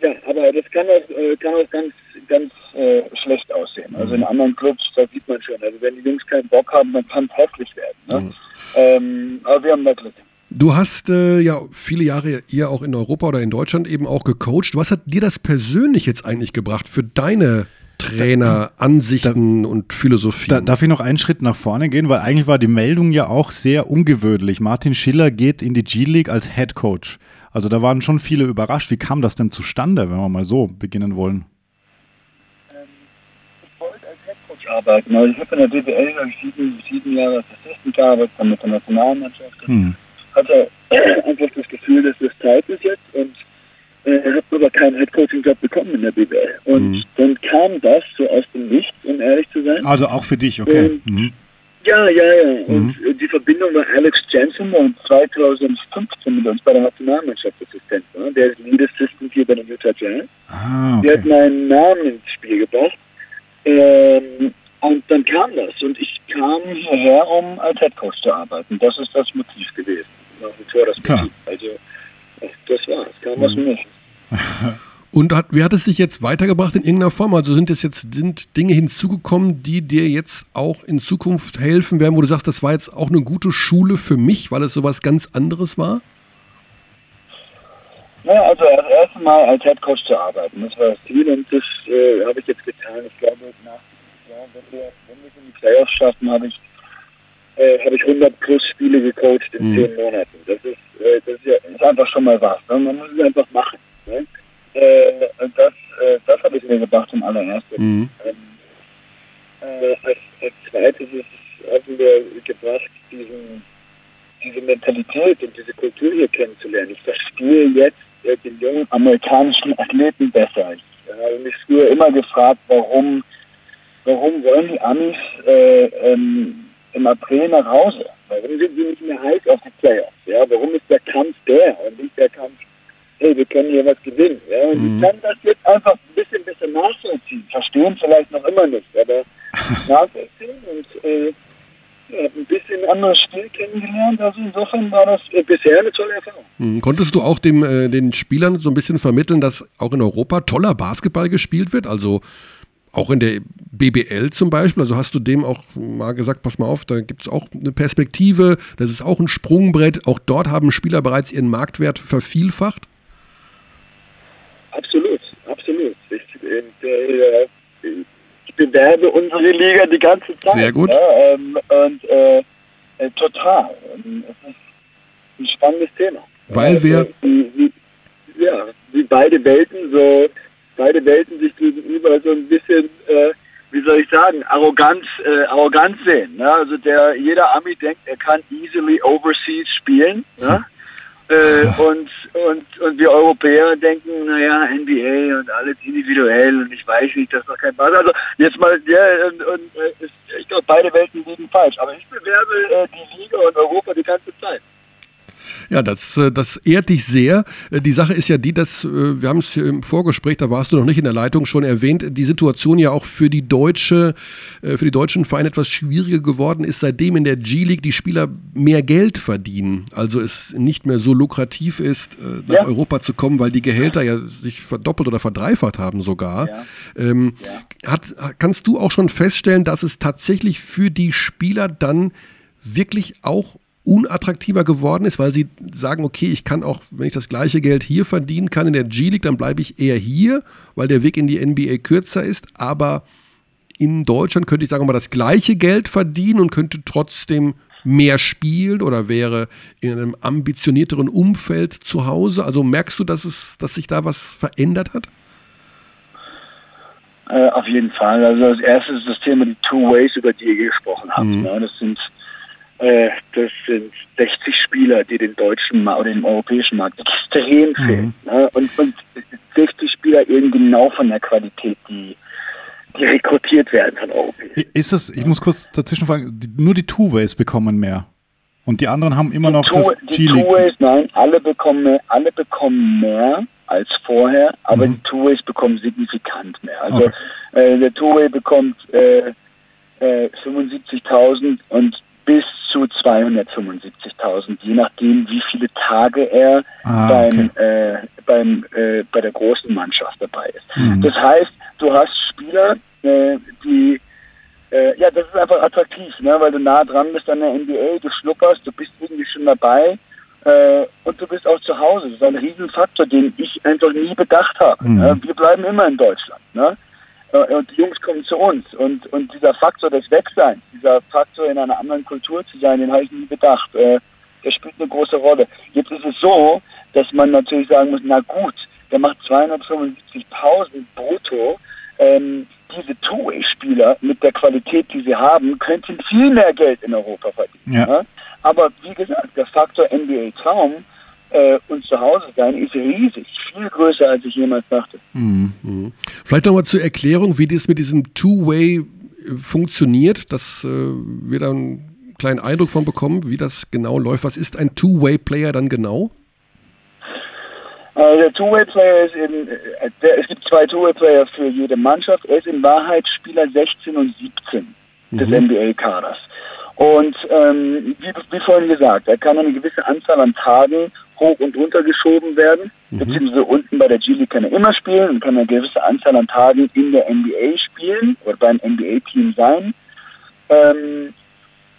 ja, aber das kann auch, äh, kann auch ganz, ganz äh, schlecht aussehen. Also in anderen Clubs, da sieht man schon. Also wenn die Jungs keinen Bock haben, dann kann es hässlich werden. Ne? Ähm, aber wir haben da Glück. Du hast äh, ja viele Jahre hier auch in Europa oder in Deutschland eben auch gecoacht. Was hat dir das persönlich jetzt eigentlich gebracht für deine Trainer, Ansichten und Philosophie? Da, darf ich noch einen Schritt nach vorne gehen? Weil eigentlich war die Meldung ja auch sehr ungewöhnlich. Martin Schiller geht in die G-League als Head Coach. Also da waren schon viele überrascht. Wie kam das denn zustande, wenn wir mal so beginnen wollen? Ich wollte als Headcoach arbeiten. Also ich habe in der ich sieben, sieben Jahre als Assistent gearbeitet, dann mit der Nationalmannschaft. Hm. Hatte einfach das Gefühl, dass das Zeit ist jetzt und äh, habe aber keinen Headcoaching-Job bekommen in der BWL. Und dann kam das so aus dem Nichts, um ehrlich zu sein. Also auch für dich, okay. Ähm, Mhm. Ja, ja, ja. Und äh, die Verbindung war Alex Jensen, der 2015 mit uns bei der Nationalmannschaft Assistent war. Der ist Lead Assistant hier bei den Utah Jazz. Ah, Der hat okay. meinen Namen ins Spiel gebracht. Ähm, und dann kam das. Und ich kam hierher, um als Headcoach zu arbeiten. Das ist das Motiv gewesen. Wie vor das Klar. Also, ach, das war's. Kam dem Nichts. Und hat, wie hat es dich jetzt weitergebracht in irgendeiner Form? Also sind es jetzt sind Dinge hinzugekommen, die dir jetzt auch in Zukunft helfen werden, wo du sagst, das war jetzt auch eine gute Schule für mich, weil es sowas ganz anderes war? Naja, also das erste Mal als Headcoach zu arbeiten, das war das Ziel und das äh, habe ich jetzt getan. Ich glaube, nach, ja, wenn wir, wenn wir es in die Playoffs schaffen, habe ich, äh, habe ich 100 plus Spiele gecoacht in Mhm. 10 Monaten. Das ist, äh, das ist, ja, ist einfach schon mal was. Ne? Man muss es einfach machen. Ne? Äh, und das, äh, das habe ich mir gedacht zum allerersten. Mhm. Ähm, äh, als, als zweites ist, haben wir gebracht, diesen, diese Mentalität und diese Kultur hier kennenzulernen. Ich verstehe jetzt äh, den jungen amerikanischen Athleten besser. Ich habe mich früher immer gefragt, warum, warum wollen die Amis äh, ähm, im April nach Hause? Warum sind sie nicht mehr heiß auf die Playoffs? Ja, warum ist der Kampf der und nicht der Kampf, hey, wir können hier was gewinnen? Ja, und Mhm. ich kann das jetzt einfach ein bisschen, bisschen nachvollziehen. Verstehen vielleicht noch immer nicht, aber nachvollziehen und äh, ein bisschen anderes Spiel kennengelernt. Also insofern war das äh, bisher eine tolle Erfahrung. Hm, Konntest du auch dem, äh, den Spielern so ein bisschen vermitteln, dass auch in Europa toller Basketball gespielt wird? Also auch in der BBL zum Beispiel. Also hast du dem auch mal gesagt, pass mal auf, da gibt es auch eine Perspektive, das ist auch ein Sprungbrett. Auch dort haben Spieler bereits ihren Marktwert vervielfacht. Absolut, absolut. Ich, äh, ich bewerbe unsere Liga die ganze Zeit. Sehr gut. Ja, ähm, und äh, äh, total. Ähm, Es ist ein spannendes Thema. Weil wir- also, Wie, wie, ja, wie beide Welten so, beide Welten sich gegenüber so ein bisschen, äh, wie soll ich sagen, Arroganz, äh, Arroganz sehen. Ne? Also der, jeder Ami denkt, er kann easily overseas spielen. Ne? Äh, und, und, und wir Europäer denken, naja, NBA und alles individuell und ich weiß nicht, das ist doch kein Spaß. Also jetzt mal, ja, und, und äh, ich glaube, beide Welten liegen falsch. Aber ich bewerbe äh, die Liga und Europa die ganze Zeit. Ja, das, äh, das ehrt dich sehr. Äh, Die Sache ist ja die, dass, äh, wir haben es hier im Vorgespräch, da warst du noch nicht in der Leitung schon erwähnt, die Situation ja auch für die deutsche, für die deutschen Vereine etwas schwieriger geworden ist, seitdem in der G-League die Spieler mehr Geld verdienen. Also es nicht mehr so lukrativ ist, nach Ja. Europa zu kommen, weil die Gehälter ja sich verdoppelt oder verdreifacht haben sogar. Ja. Ähm, hat, kannst du auch schon feststellen, dass es tatsächlich für die Spieler dann wirklich auch unattraktiver geworden ist, weil sie sagen, okay, ich kann auch, wenn ich das gleiche Geld hier verdienen kann in der G-League, dann bleibe ich eher hier, weil der Weg in die NBA kürzer ist, aber in Deutschland könnte ich sagen mal das gleiche Geld verdienen und könnte trotzdem mehr spielen oder wäre in einem ambitionierteren Umfeld zu Hause. Also merkst du, dass es, dass sich da was verändert hat? Äh, auf jeden Fall. Also das erste ist das Thema die Two Ways, über die ihr gesprochen habt. Mhm. Ne? Das sind das sind 60 Spieler, die den deutschen oder den europäischen Markt extrem fehlen. Ne? Und, und 60 Spieler eben genau von der Qualität, die, die rekrutiert werden von Europäern. Ist es, ich muss kurz dazwischen fragen, die, nur die Two-Ways bekommen mehr. Und die anderen haben immer noch Two- das die. Two-Ways, nein, alle bekommen, mehr, alle bekommen mehr als vorher, aber Mhm. die Two-Ways bekommen signifikant mehr. Also Okay. äh, der Two-Way bekommt äh, äh, 75.000 und bis zu 275.000, je nachdem, wie viele Tage er Ah, beim, äh, beim, äh, bei der großen Mannschaft dabei ist. Mhm. Das heißt, du hast Spieler, äh, die äh, ja, das ist einfach attraktiv, ne? weil du nah dran bist an der NBA, du schnupperst, du bist irgendwie schon dabei äh, und du bist auch zu Hause. Das ist ein Riesenfaktor, den ich einfach nie bedacht habe. Mhm. Ne? Wir bleiben immer in Deutschland. Ne? Und die Jungs kommen zu uns. Und, und dieser Faktor des Wegseins, dieser Faktor in einer anderen Kultur zu sein, den habe ich nie bedacht. Äh, der spielt eine große Rolle. Jetzt ist es so, dass man natürlich sagen muss, na gut, der macht 275.000 brutto. Ähm, diese Two-Way-Spieler mit der Qualität, die sie haben, könnten viel mehr Geld in Europa verdienen. Ja. ne? Aber wie gesagt, der Faktor NBA-Traum äh, und zu Hause sein ist riesig, viel größer, als ich jemals dachte. Mhm. Vielleicht nochmal zur Erklärung, wie das mit diesem Two-Way äh, funktioniert, dass äh, wir da einen kleinen Eindruck von bekommen, wie das genau läuft. Was ist ein Two-Way-Player dann genau? Äh, der Two-Way-Player ist in, äh, der, es gibt zwei Two-Way-Player für jede Mannschaft. Er ist in Wahrheit Spieler 16 und 17 des NBA-Kaders. Und ähm, wie, wie vorhin gesagt, er kann eine gewisse Anzahl an Tagen hoch und runter geschoben werden. Beziehungsweise unten bei der G-League kann er immer spielen und kann eine gewisse Anzahl an Tagen in der NBA spielen oder beim NBA-Team sein. Ähm,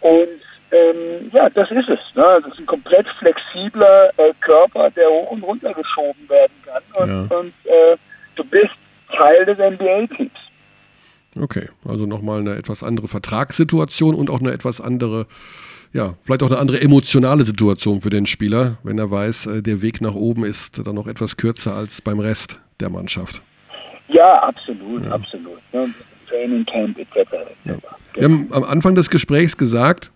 und ähm, ja, das ist es. Ne? Das ist ein komplett flexibler äh, Körper, der hoch und runter geschoben werden kann. Und, Ja. und äh, du bist Teil des NBA-Teams. Okay, also nochmal eine etwas andere Vertragssituation und auch eine etwas andere, ja, vielleicht auch eine andere emotionale Situation für den Spieler, wenn er weiß, äh, der Weg nach oben ist dann noch etwas kürzer als beim Rest der Mannschaft. Ja, absolut, absolut. Ne? Training Camp etc. etc. Wir haben am Anfang des Gesprächs gesagt,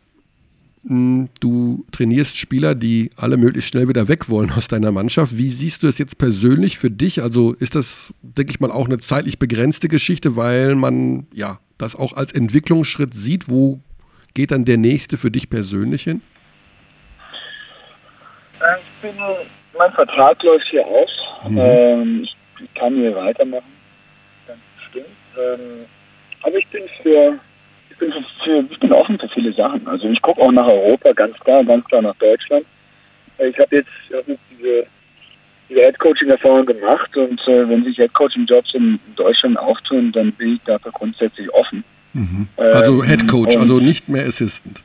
mh, du trainierst Spieler, die alle möglichst schnell wieder weg wollen aus deiner Mannschaft. Wie siehst du es jetzt persönlich für dich? Also ist das, denke ich mal, auch eine zeitlich begrenzte Geschichte, weil man ja das auch als Entwicklungsschritt sieht. Wo geht dann der nächste für dich persönlich hin? Äh, Ich bin, mein Vertrag läuft hier aus. Mhm. Ähm, ich, kann hier weitermachen. Ganz bestimmt. Ähm, aber ich bin für, ich bin für, ich bin offen für viele Sachen. Also ich gucke auch nach Europa, ganz klar, ganz klar nach Deutschland. Ich habe jetzt, ich hab jetzt diese, diese Headcoaching-Erfahrung gemacht und äh, wenn sich Headcoaching-Jobs in Deutschland auftun, dann bin ich dafür grundsätzlich offen. Also Ähm, Head Coach, also nicht mehr Assistant.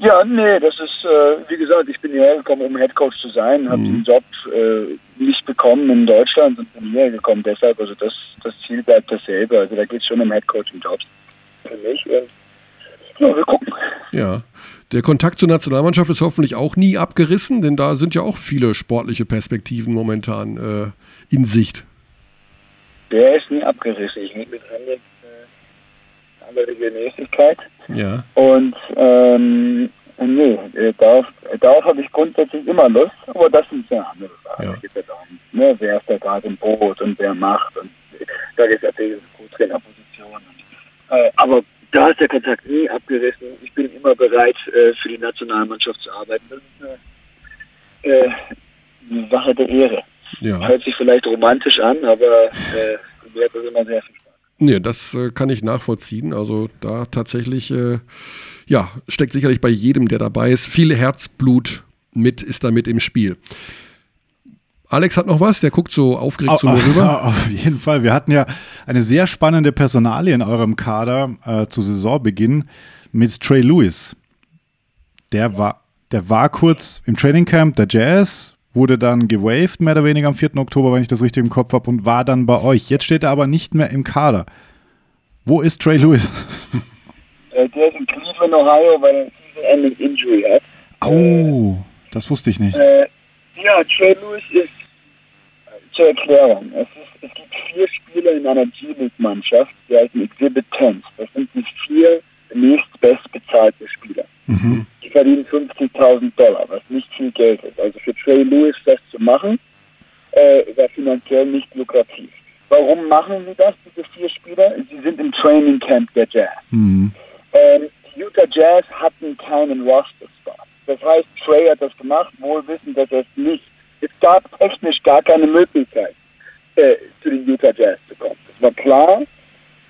Ja, nee, das ist, äh, wie gesagt, ich bin hierher gekommen, um Headcoach zu sein, habe Mhm. den Job äh, nicht bekommen in Deutschland und bin hierher gekommen. Deshalb, also das, das Ziel bleibt dasselbe. Also da geht es schon um Headcoaching-Jobs für mich. Und, ja, wir gucken. Ja. Der Kontakt zur Nationalmannschaft ist hoffentlich auch nie abgerissen, denn da sind ja auch viele sportliche Perspektiven momentan äh, in Sicht. Der ist nie abgerissen. Ich rede mit anderen, andere Regelmäßigkeit. Ja. Und ähm, nee, äh, darauf, darauf habe ich grundsätzlich immer Lust, aber das sind ja andere Sachen. Ja. Geht ja darum, ne, wer ist da gerade im Boot und wer macht und da geht es natürlich um Co-Trainerposition. Äh, aber da ist der Kontakt nie abgerissen. Ich bin immer bereit, äh, für die Nationalmannschaft zu arbeiten. Das ist eine, äh, eine Sache der Ehre. Ja. Hört sich vielleicht romantisch an, aber äh, mir hat das immer sehr viel. Nee, das äh, kann ich nachvollziehen. Also da tatsächlich, äh, ja, steckt sicherlich bei jedem, der dabei ist, viel Herzblut mit, ist da mit im Spiel. Alex hat noch was, der guckt so aufgeregt zu mir rüber. Ja, auf jeden Fall. Wir hatten ja eine sehr spannende Personalie in eurem Kader äh, zu Saisonbeginn mit Trey Lewis. Der war, der war kurz im Trainingcamp der Jazz, wurde dann gewaved, mehr oder weniger am 4. Oktober, wenn ich das richtig im Kopf habe, und war dann bei euch. Jetzt steht er aber nicht mehr im Kader. Wo ist Trey Lewis? Äh, der ist in Cleveland, Ohio, weil er eine Season-Ending Injury hat. Oh, das wusste ich nicht. Äh, ja, Trey Lewis ist äh, zur Erklärung. Es, ist, es gibt vier Spieler in einer G-League-Mannschaft, die heißen Exhibit 10. Das sind die vier nächstbestbezahlten Spieler. Mhm. Die verdienen 50.000 Dollar, was nicht viel Geld ist. Also für Trey Lewis das zu machen, äh, war finanziell nicht lukrativ. Warum machen sie das, diese vier Spieler? Sie sind im Training Camp der Jazz. Mhm. Ähm, die Utah Jazz hatten keinen Roster-Spot. Das heißt, Trey hat das gemacht, wohl wissend, dass er es nicht. Es gab technisch gar keine Möglichkeit, äh, zu den Utah Jazz zu kommen. Es war klar,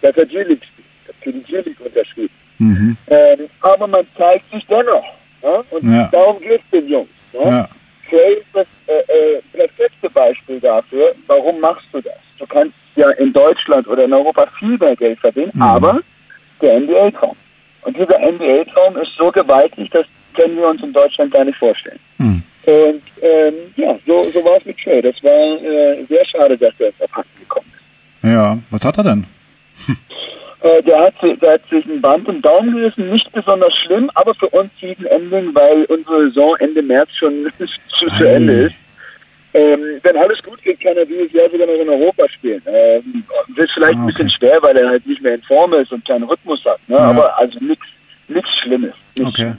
dass er G-League spielt, Er für die G-League unterschrieben. Mhm. Ähm, aber man zeigt sich dennoch. Ne? Und Ja. darum geht es den Jungs. Ja. Trey ist das äh, äh, perfekte Beispiel dafür. Warum machst du das? Du kannst ja in Deutschland oder in Europa viel mehr Geld verdienen, Mhm. aber der NBA-Traum. Und dieser NBA-Traum ist so gewaltig, das können wir uns in Deutschland gar nicht vorstellen. Mhm. Und ähm, ja, so, so war es mit Trey. Das war äh, sehr schade, dass er jetzt abhanden gekommen ist. Ja, was hat er denn? Äh, der, hat, der hat sich ein Band im Daumen gerissen, nicht besonders schlimm, aber für uns Season Ending, weil unsere Saison Ende März schon zu, zu. Ende ist. Ähm, wenn alles gut geht, kann er dieses Jahr sogar noch in Europa spielen. Ähm, wird vielleicht Ah, ein bisschen okay. schwer, weil er halt nicht mehr in Form ist und keinen Rhythmus hat. Ne? Ja. Aber also nichts Schlimmes. Nichts Okay. Schlimmes.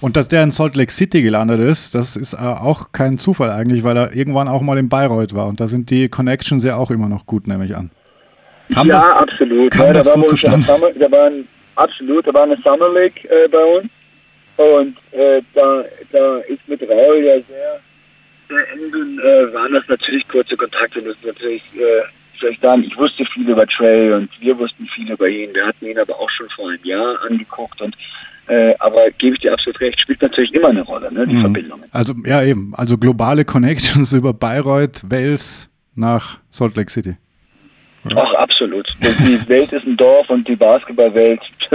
Und dass der in Salt Lake City gelandet ist, das ist äh, auch kein Zufall eigentlich, weil er irgendwann auch mal in Bayreuth war. Und da sind die Connections ja auch immer noch gut, nehme ich an. Kam ja, das? absolut. kam ja, das da so zustande? Summer, da war ein, absolut, da war eine Summer League äh, bei uns. Und äh, da, da ist mit Raul ja sehr, sehr eng, äh, waren das natürlich kurze Kontakte. Das ist natürlich, äh, wie soll ich wusste viel über Trey und wir wussten viel über ihn. Wir hatten ihn aber auch schon vor einem Jahr angeguckt und äh, aber gebe ich dir absolut recht, spielt natürlich immer eine Rolle, ne, die Mhm. Verbindungen. Also, ja, eben. Also globale Connections über Bayreuth, Wales nach Salt Lake City. Ach, absolut. Die Welt ist ein Dorf und die Basketballwelt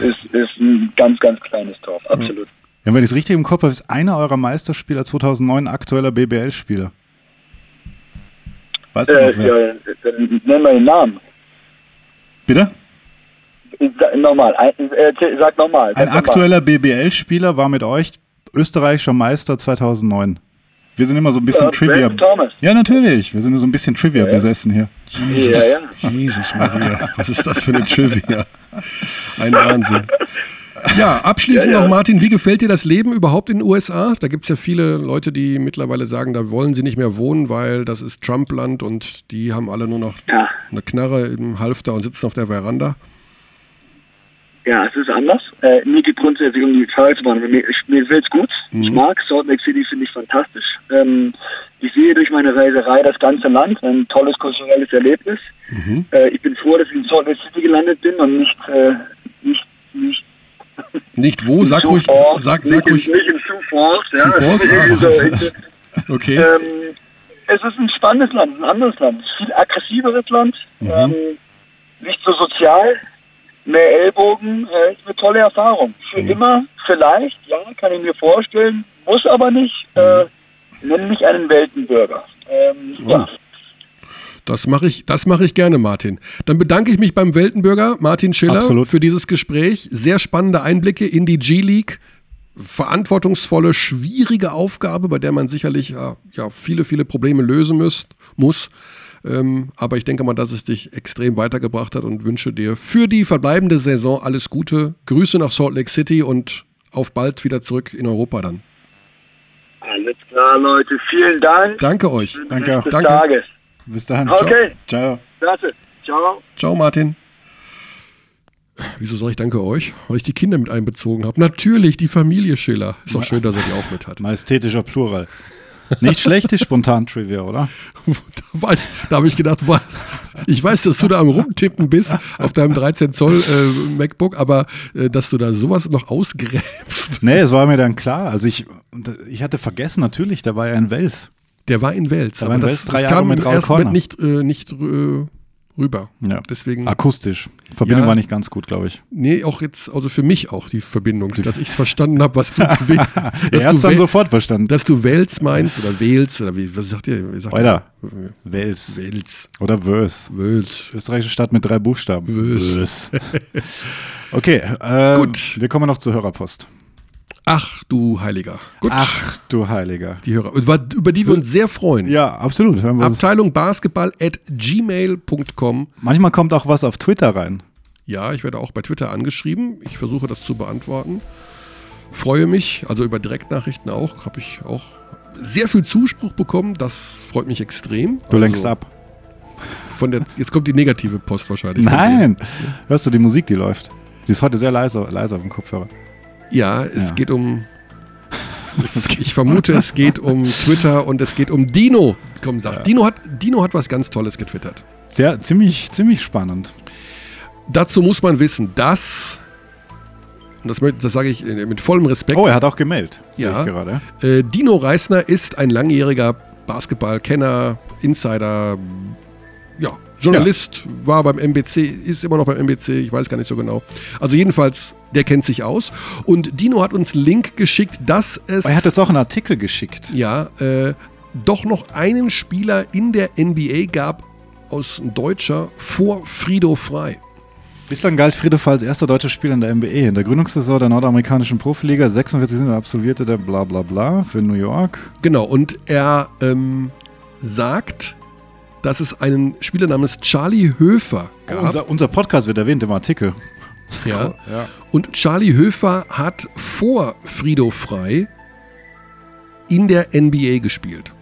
ist, ist ein ganz, ganz kleines Dorf. Absolut. Wenn ich es richtig im Kopf habe, ist einer eurer Meisterspieler 2009 aktueller BBL-Spieler. Weißt du Äh, wer? ja, nenn mal den Namen. Bitte? Nochmal, ein, äh, sag nochmal. Ein aktueller BBL-Spieler war mit euch österreichischer Meister 2009. Wir sind immer so ein bisschen Äh, Trivia. Thomas. Ja, natürlich. Wir sind so ein bisschen Trivia besessen hier. Ja, ja. Jesus Maria, was ist das für eine Trivia? Ein Wahnsinn. Ja, abschließend Ja, ja. noch, Martin, wie gefällt dir das Leben überhaupt in den USA? Da gibt es ja viele Leute, die mittlerweile sagen, da wollen sie nicht mehr wohnen, weil das ist Trump-Land und die haben alle nur noch Ja. eine Knarre im Halfter und sitzen auf der Veranda. Ja, es ist anders. Äh, mir geht grundsätzlich um die Fahrradbahn. Mir, ich, mir gefällt's gut. Ich mag Salt Lake City, finde ich fantastisch. Ähm, ich sehe durch meine Reiserei das ganze Land, ein tolles kulturelles Erlebnis. Äh, ich bin froh, dass ich in Salt Lake City gelandet bin und nicht, äh, nicht, nicht Nicht wo, sag ruhig, sag, sag ruhig. Nicht in Sioux Falls, ja. Falls? Okay. ähm, es ist ein spannendes Land, ein anderes Land. Ein viel aggressiveres Land, ähm, nicht so sozial, mehr Ellbogen. Äh, ist eine tolle Erfahrung. Für immer, vielleicht, ja, kann ich mir vorstellen, muss aber nicht. Äh, nenn mich einen Weltenbürger. Ähm, ja. Das mache ich, das mache ich gerne, Martin. Dann bedanke ich mich beim Weltenbürger Martin Schiller Absolut. für dieses Gespräch. Sehr spannende Einblicke in die G-League. Verantwortungsvolle, schwierige Aufgabe, bei der man sicherlich ja, ja, viele, viele Probleme lösen müsst, muss. Ähm, aber ich denke mal, dass es dich extrem weitergebracht hat und wünsche dir für die verbleibende Saison alles Gute. Grüße nach Salt Lake City und auf bald wieder zurück in Europa dann. Alles klar, Leute. Vielen Dank. Danke euch. Danke. Bis Danke. Tages. Bis dann. Okay. Ciao. Klasse. Ciao. Ciao, Martin. Wieso soll ich danke euch? Weil ich die Kinder mit einbezogen habe. Natürlich, die Familie Schiller. Ist doch schön, dass er die auch mit hat. Majestätischer Plural. Nicht schlechte Spontan-Trivia, oder? Da, da habe ich gedacht, was? Ich weiß, dass du da am Rumtippen bist auf deinem 13 Zoll äh, MacBook, aber äh, dass du da sowas noch ausgräbst. Nee, es war mir dann klar. Also ich, ich hatte vergessen, natürlich, da war ja ein Wels. Der war in Wels, war aber in das, Wels drei das Jahre kam mit Moment Corner. nicht, äh, nicht äh, rüber. Ja. Deswegen, Akustisch. Verbindung Ja. war nicht ganz gut, glaube ich. nee, auch jetzt, also für mich auch die Verbindung, dass ich es verstanden habe, was du, we- Er hat es dann sofort verstanden. dass du Wels meinst oder Wels oder wie, was sagt ihr? Wie sagt Weiter. ihr? Wels. Wels. Oder Wös. Wels. Österreichische Stadt mit drei Buchstaben. Wös. Wös. Okay, äh, Gut. Wir kommen noch zur Hörerpost. Ach du Heiliger. Gut. Ach du Heiliger. Die Hörer, über, über die wir uns sehr freuen. Ja, absolut. Abteilung Basketball at gmail.com. Manchmal kommt auch was auf Twitter rein. Ja, ich werde auch bei Twitter angeschrieben. Ich versuche das zu beantworten. Freue mich, also über Direktnachrichten auch, habe ich auch sehr viel Zuspruch bekommen. Das freut mich extrem. Du also lenkst ab. Von der, jetzt kommt die negative Post wahrscheinlich. Nein. Hörst du die Musik, die läuft? Sie ist heute sehr leise, leise auf dem Kopfhörer. Ja, es Ja. geht um. Ich vermute, es geht um Twitter und es geht um Dino. Komm, sag. Dino, hat, Dino hat was ganz Tolles getwittert. Sehr, ziemlich, ziemlich spannend. Dazu muss man wissen, dass. Und das, das sage ich äh, mit vollem Respekt. Oh, er hat auch gemeldet. Ja. Gerade. Äh, Dino Reisner ist ein langjähriger Basketballkenner, Insider, ja, Journalist, war beim MBC, ist immer noch beim MBC, ich weiß gar nicht so genau. Also jedenfalls, der kennt sich aus. Und Dino hat uns einen Link geschickt, dass es er hat jetzt auch einen Artikel geschickt. ja, äh, doch noch einen Spieler in der NBA gab, aus ein Deutscher, vor Frido Frei. Bislang galt Friedhoff als erster deutscher Spieler in der NBA. In der Gründungssaison der nordamerikanischen Profiliga 46 sind absolvierte der bla bla bla für New York. Genau, und er ähm, sagt, dass es einen Spieler namens Charlie Höfer gab. Unser, unser Podcast wird erwähnt im Artikel. ja. Ja. Und Charlie Höfer hat vor Frido Frei in der NBA gespielt.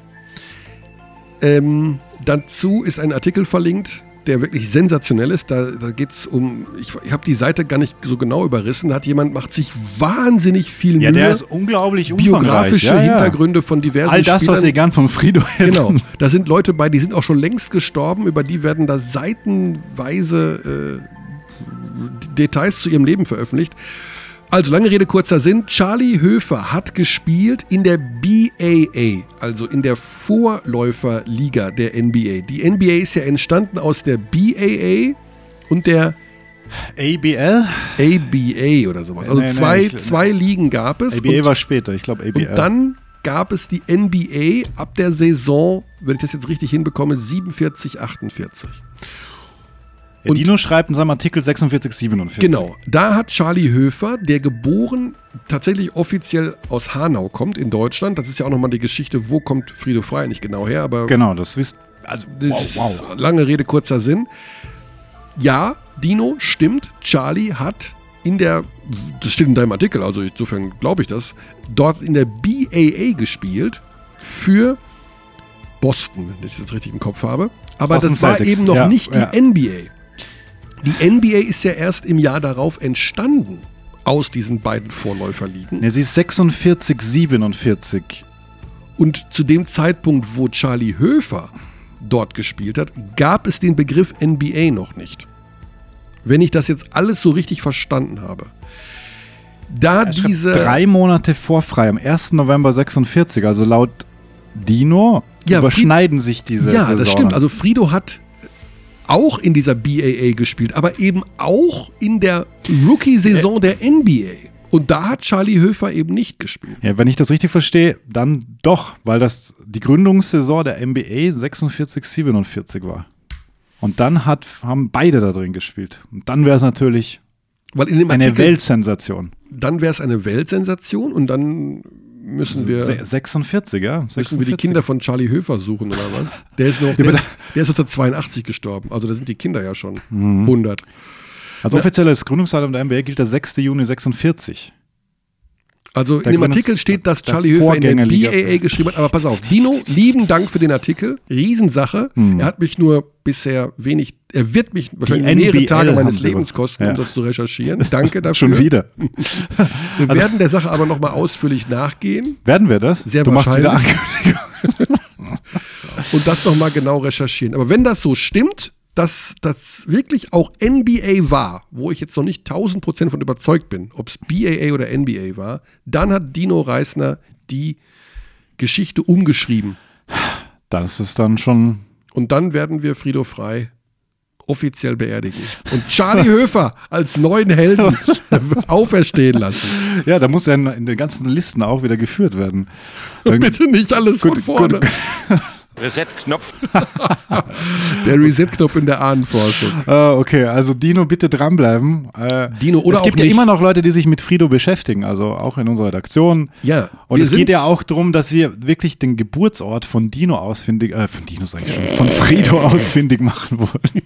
Ähm, dazu ist ein Artikel verlinkt, der wirklich sensationell ist. Da, da geht es um, ich, ich habe die Seite gar nicht so genau überrissen, da hat jemand, macht sich wahnsinnig viel Ja, Mühe, der ist unglaublich biografische ja, ja. Hintergründe von diversen All das, Spielern. was ihr gern von Frido hättet. Genau, da sind Leute bei, die sind auch schon längst gestorben, über die werden da seitenweise äh, Details zu ihrem Leben veröffentlicht. Also lange Rede, kurzer Sinn. Charlie Höfer hat gespielt in der BAA, also in der Vorläuferliga der NBA. Die NBA ist ja entstanden aus der BAA und der ABL? ABA oder sowas. Also Nee, nee, zwei, ich- zwei Ligen gab es. ABA und- war später, ich glaube ABL. und dann gab es die NBA ab der Saison, wenn ich das jetzt richtig hinbekomme, 47, 48. ja, Dino schreibt in seinem Artikel 46, 47. Genau, da hat Charlie Höfer, der geboren tatsächlich offiziell aus Hanau kommt in Deutschland, das ist ja auch nochmal die Geschichte, wo kommt Frido Frei nicht genau her, aber Genau, das wisst. Also, das wow, ist wow. lange Rede, kurzer Sinn. Ja, Dino, stimmt, Charlie hat in der, das steht in deinem Artikel, also insofern glaube ich das, dort in der BAA gespielt für Boston, wenn ich das richtig im Kopf habe. Aber Boston das war Celtics, eben noch ja, nicht die ja. NBA. Die NBA ist ja erst im Jahr darauf entstanden aus diesen beiden Vorläuferligen. Ne, sie ist 46, 47. Und zu dem Zeitpunkt, wo Charlie Höfer dort gespielt hat, gab es den Begriff NBA noch nicht. Wenn ich das jetzt alles so richtig verstanden habe. Da Er diese. drei Monate vor frei, am 1. November 46, also laut Dino Ja, überschneiden sich diese ja, Saisonen. das stimmt. Also Frido hat auch in dieser BAA gespielt, aber eben auch in der Rookie-Saison der NBA. Und da hat Charlie Höfer eben nicht gespielt. Ja, wenn ich das richtig verstehe, dann doch, weil das die Gründungssaison der NBA 46, 47 war. Und dann hat, haben beide da drin gespielt. Und dann wäre es natürlich eine Artikel, Weltsensation. dann wäre es eine Weltsensation und dann müssen wir, Se- 46, ja? müssen wir die 46. Kinder von Charlie Höfer suchen oder was? Der ist noch, der ist, der ist 1982 gestorben. Also da sind die Kinder ja schon Mhm. 100. Also offizielles Gründungsdatum der NBA gilt der 6. Juni 46. Also Der in dem Gründungs- Artikel steht, dass Charlie Höfer in der. BAA geschrieben hat. Aber pass auf, Dino, lieben Dank für den Artikel. Riesensache. Hm. Er hat mich nur bisher wenig, er wird mich wahrscheinlich mehrere Tage meines Lebens kosten, Ja. um das zu recherchieren. Danke dafür. Schon wieder. Wir werden der Sache aber nochmal ausführlich nachgehen Werden wir das? Sehr du machst wieder wahrscheinlich. Ankündigung. und das nochmal genau recherchieren. Aber wenn das so stimmt, dass das wirklich auch NBA war, wo ich jetzt noch nicht 1000 Prozent von überzeugt bin, ob es BAA oder NBA war, dann hat Dino Reisner die Geschichte umgeschrieben. Das ist dann schon. Und dann werden wir Frido Frei offiziell beerdigen. Und Charlie Höfer als neuen Helden auferstehen lassen. Ja, da muss er in, in den ganzen Listen auch wieder geführt werden. Bitte nicht alles von Gut, vorne. gut. Reset-Knopf. Der Reset-Knopf in der Ahnenforschung. Äh, okay, also Dino, bitte dranbleiben. Äh, Dino, oder es gibt auch ja nicht. immer noch Leute, die sich mit Frido beschäftigen, also auch in unserer Redaktion. Ja, Und es geht ja auch darum, dass wir wirklich den Geburtsort von Dino ausfindig, äh, von Dino sag ich schon, von Frido ausfindig machen wollen.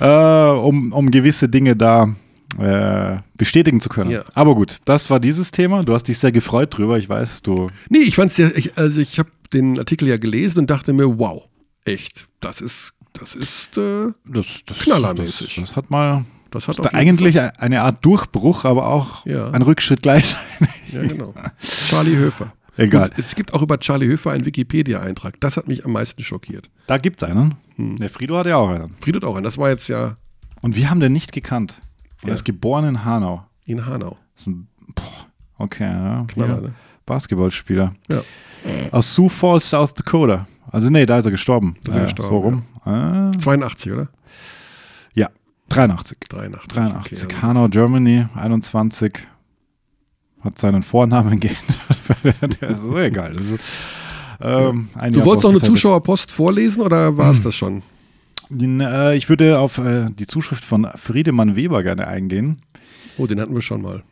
äh, um, um gewisse Dinge da äh, bestätigen zu können. Ja. Aber gut, das war dieses Thema. Du hast dich sehr gefreut drüber. Ich weiß, du. Nee, ich fand's ja, ich, also ich habe den Artikel ja gelesen und dachte mir, wow, echt, das ist, das ist, äh, Das, das, Knallermäßig. Das, das hat mal. das hat ist eigentlich eine Art Durchbruch, aber auch Ja. ein Rückschritt gleich. Ja, genau. Charlie Höfer. Egal. Und es gibt auch über Charlie Höfer einen Wikipedia-Eintrag. Das hat mich am meisten schockiert. Da gibt es einen. Hm. Der Frido hat ja auch einen. Fried hat auch einen. Das war jetzt ja Und wir haben den nicht gekannt. Er Ja. ist geboren in Hanau. in Hanau. Das ist ein, boah, okay, ja. Knaller, ne? Basketballspieler. Ja. Aus Sioux Falls, South Dakota. Also nee, da ist er gestorben. Da ist er gestorben, So rum. Ah, 82, oder? ja, 83. 83. 83. Okay, Hanau, Germany, 21. Hat seinen Vornamen geändert. Der ist so egal. Das ist, ähm, Du Jahr wolltest noch eine. Zuschauerpost vorlesen oder war Hm. es das schon? Äh, Ich würde auf äh, die Zuschrift von Friedemann Weber gerne eingehen. Oh, den hatten wir schon mal.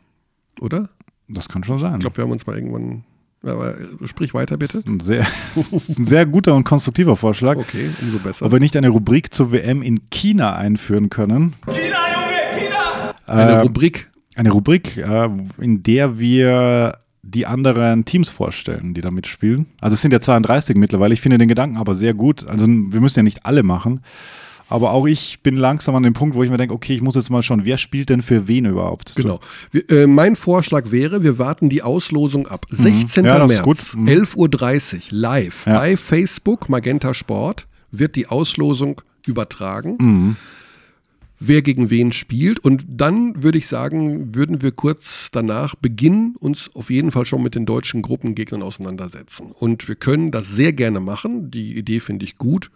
Oder? Das kann schon sein. Ich glaube, wir haben uns mal irgendwann. Aber sprich weiter bitte. das ist ein sehr, ist ein sehr guter und konstruktiver Vorschlag. Okay, umso besser. Ob wir nicht eine Rubrik zur WM in China einführen können. Eine Äh, Rubrik. Eine Rubrik, äh, in der wir die anderen Teams vorstellen, die da mitspielen. Also es sind ja 32 mittlerweile. Ich finde den Gedanken aber sehr gut. Also wir müssen ja nicht alle machen. Aber auch ich bin langsam an dem Punkt, wo ich mir denke, okay, ich muss jetzt mal schauen, wer spielt denn für wen überhaupt? Genau. Wir, äh, mein Vorschlag wäre, wir warten die Auslosung ab. 16. Mhm. Ja, das ist März. Mhm. 11.30 Uhr, live Ja. bei Facebook Magenta Sport wird die Auslosung übertragen. Mhm. Wer gegen wen spielt. Und dann würde ich sagen, würden wir kurz danach beginnen, uns auf jeden Fall schon mit den deutschen Gruppengegnern auseinandersetzen. Und wir können das sehr gerne machen. Die Idee finde ich gut.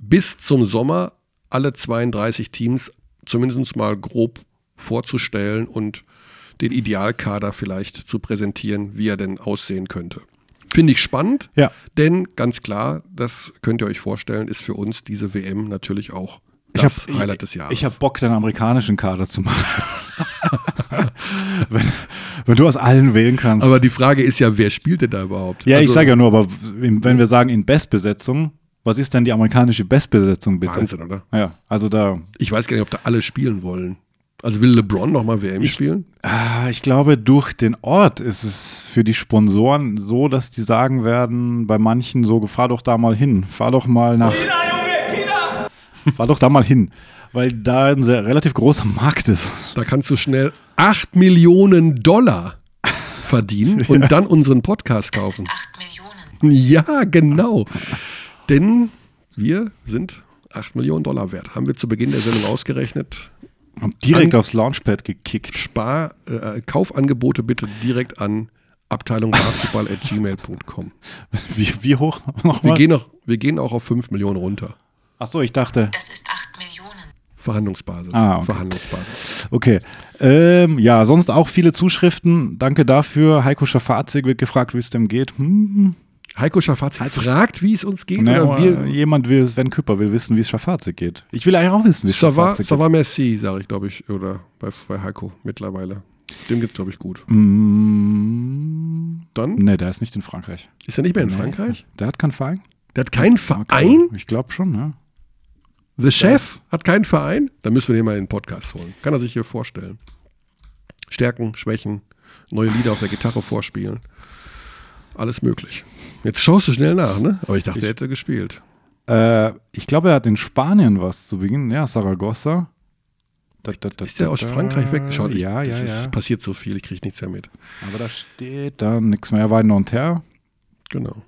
Bis zum Sommer alle 32 Teams zumindest mal grob vorzustellen und den Idealkader vielleicht zu präsentieren, wie er denn aussehen könnte. Finde ich spannend, Ja. denn ganz klar, das könnt ihr euch vorstellen, ist für uns diese WM natürlich auch Ich das hab- Highlight des Jahres. Ich habe Bock, den amerikanischen Kader zu machen. wenn, wenn du aus allen wählen kannst. Aber die Frage ist ja, wer spielt denn da überhaupt? ja, ich Also, sage ja nur, aber wenn wir sagen in Bestbesetzung, was ist denn die amerikanische Bestbesetzung bitte? Wahnsinn, oder? Ja, also da, Ich weiß gar nicht, ob da alle spielen wollen. Also will LeBron nochmal WM spielen? Ah, Ich glaube, durch den Ort ist es für die Sponsoren so, dass die sagen werden, bei manchen so, fahr doch da mal hin, fahr doch mal nach. Fahr doch da mal hin, weil da ein sehr relativ großer Markt ist. Da kannst du schnell 8 Millionen Dollar verdienen und dann unseren Podcast Das kaufen. ist 8 Millionen. Ja, genau. Denn wir sind 8 Millionen Dollar wert. Haben wir zu Beginn der Sendung ausgerechnet. Und direkt An- aufs Launchpad gekickt. Spar, äh, Kaufangebote bitte direkt an abteilungbasketball.gmail.com. Wie, wie hoch Wir nochmal? gehen, auch, wir gehen auch auf 5 Millionen runter. Achso, ich dachte. Das ist 8 Millionen. Verhandlungsbasis. Ah, okay. Verhandlungsbasis. Okay. Ähm, ja, sonst auch viele Zuschriften. Danke dafür. Heiko Schafazik wird gefragt, wie es dem geht. Hm, Heiko Schafazi fragt, wie es uns geht. ne, oder wir, jemand will, Sven Küpper will wissen, wie es Schafazik geht. Ich will eigentlich auch wissen, wie es Ça Schafazik ça geht. va merci, sage ich, glaube ich, oder bei, bei Heiko mittlerweile. Dem geht's, glaube ich, gut. Mm, Dann ne, der ist nicht in Frankreich. ist er nicht mehr in Nee. Frankreich. Der hat keinen Verein? Der hat keinen Verein. Ich glaube schon, ja. The Chef hat keinen Verein. Da müssen wir den mal in den Podcast holen. Kann er sich hier vorstellen. Stärken, Schwächen, neue Lieder auf der Gitarre vorspielen. Alles möglich. Jetzt schaust du schnell nach, ne? Aber ich dachte, er hätte gespielt. Äh, ich glaube, er hat in Spanien was zu Beginn. Ja, Saragossa. Da, da, da, Ist der aus Frankreich weg? Schau, ich, ja, ja, das ist, ja. passiert so viel, ich kriege nichts mehr mit. Aber da steht dann nichts mehr. Er war in Nanterre. Genau.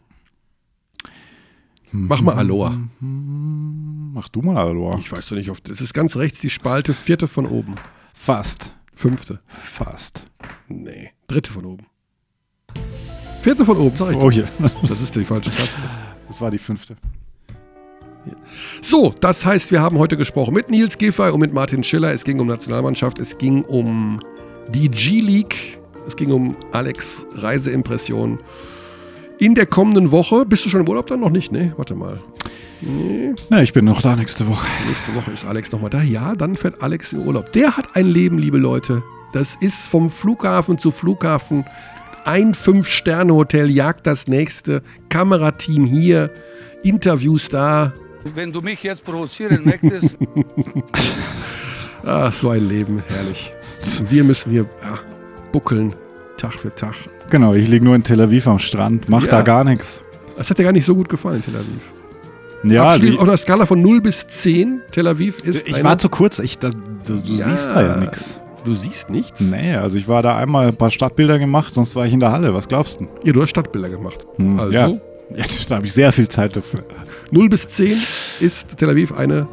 Mach mal Aloha. Mach du mal, Aloha. Ich weiß doch nicht, oft. Es ist ganz rechts die Spalte, vierte von oben. Fast. Fünfte. Fast. Nee, dritte von oben. Vierte von oben, sag ich. Oh je. Das ist die falsche Taste. Das war die fünfte. So, das heißt, wir haben heute gesprochen mit Nils Giffey und mit Martin Schiller. Es ging um Nationalmannschaft, es ging um die G-League, es ging um Alex Reiseimpressionen. In der kommenden Woche, bist du schon im Urlaub dann noch nicht? Ne, warte mal. Na, ich bin noch da nächste Woche. Nächste Woche ist Alex nochmal da. Ja, dann fährt Alex in Urlaub. Der hat ein Leben, liebe Leute. Das ist vom Flughafen zu Flughafen. Ein Fünf-Sterne-Hotel jagt das nächste. Kamerateam hier, Interviews da. Wenn du mich jetzt provozieren möchtest, Ah, so ein Leben, herrlich. Wir müssen hier ja, buckeln, Tag für Tag. Genau, ich liege nur in Tel Aviv am Strand, mach Ja. da gar nichts. Das hat dir gar nicht so gut gefallen, Tel Aviv. Ja, die, auf einer Skala von 0 bis 10, Tel Aviv ist ich war zu kurz. Ich, da, du du Ja. siehst da ja nichts. Du siehst nichts? Nee, also ich war da einmal ein paar Stadtbilder gemacht, sonst war ich in der Halle. Was glaubst du? Ja, du hast Stadtbilder gemacht. Hm, also, ja. Ja, da habe ich sehr viel Zeit dafür. 0 bis 10 ist Tel Aviv eine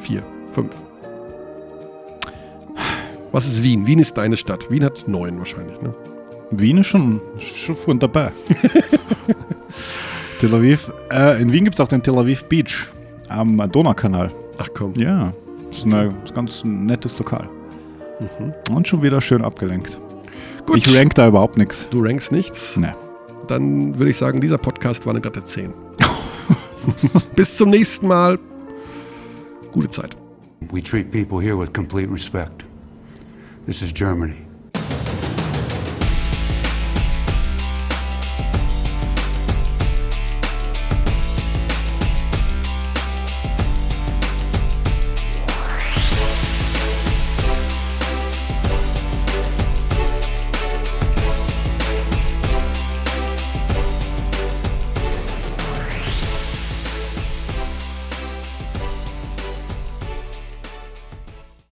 4, 5. Was ist Wien? Wien ist deine Stadt. Wien hat 9 wahrscheinlich, ne? Wien ist schon, schon dabei. Tel Aviv. Äh, in Wien gibt es auch den Tel Aviv Beach am Donaukanal. Ach komm. Ja, ist, eine, ist ein ganz nettes Lokal. Und schon wieder schön abgelenkt. Gut, Ich rank da überhaupt nichts. du rankst nichts. Nee. Dann würde ich sagen, dieser Podcast war eine glatte 10. Bis zum nächsten Mal. Gute Zeit. We treat people here with complete respect. This is Germany.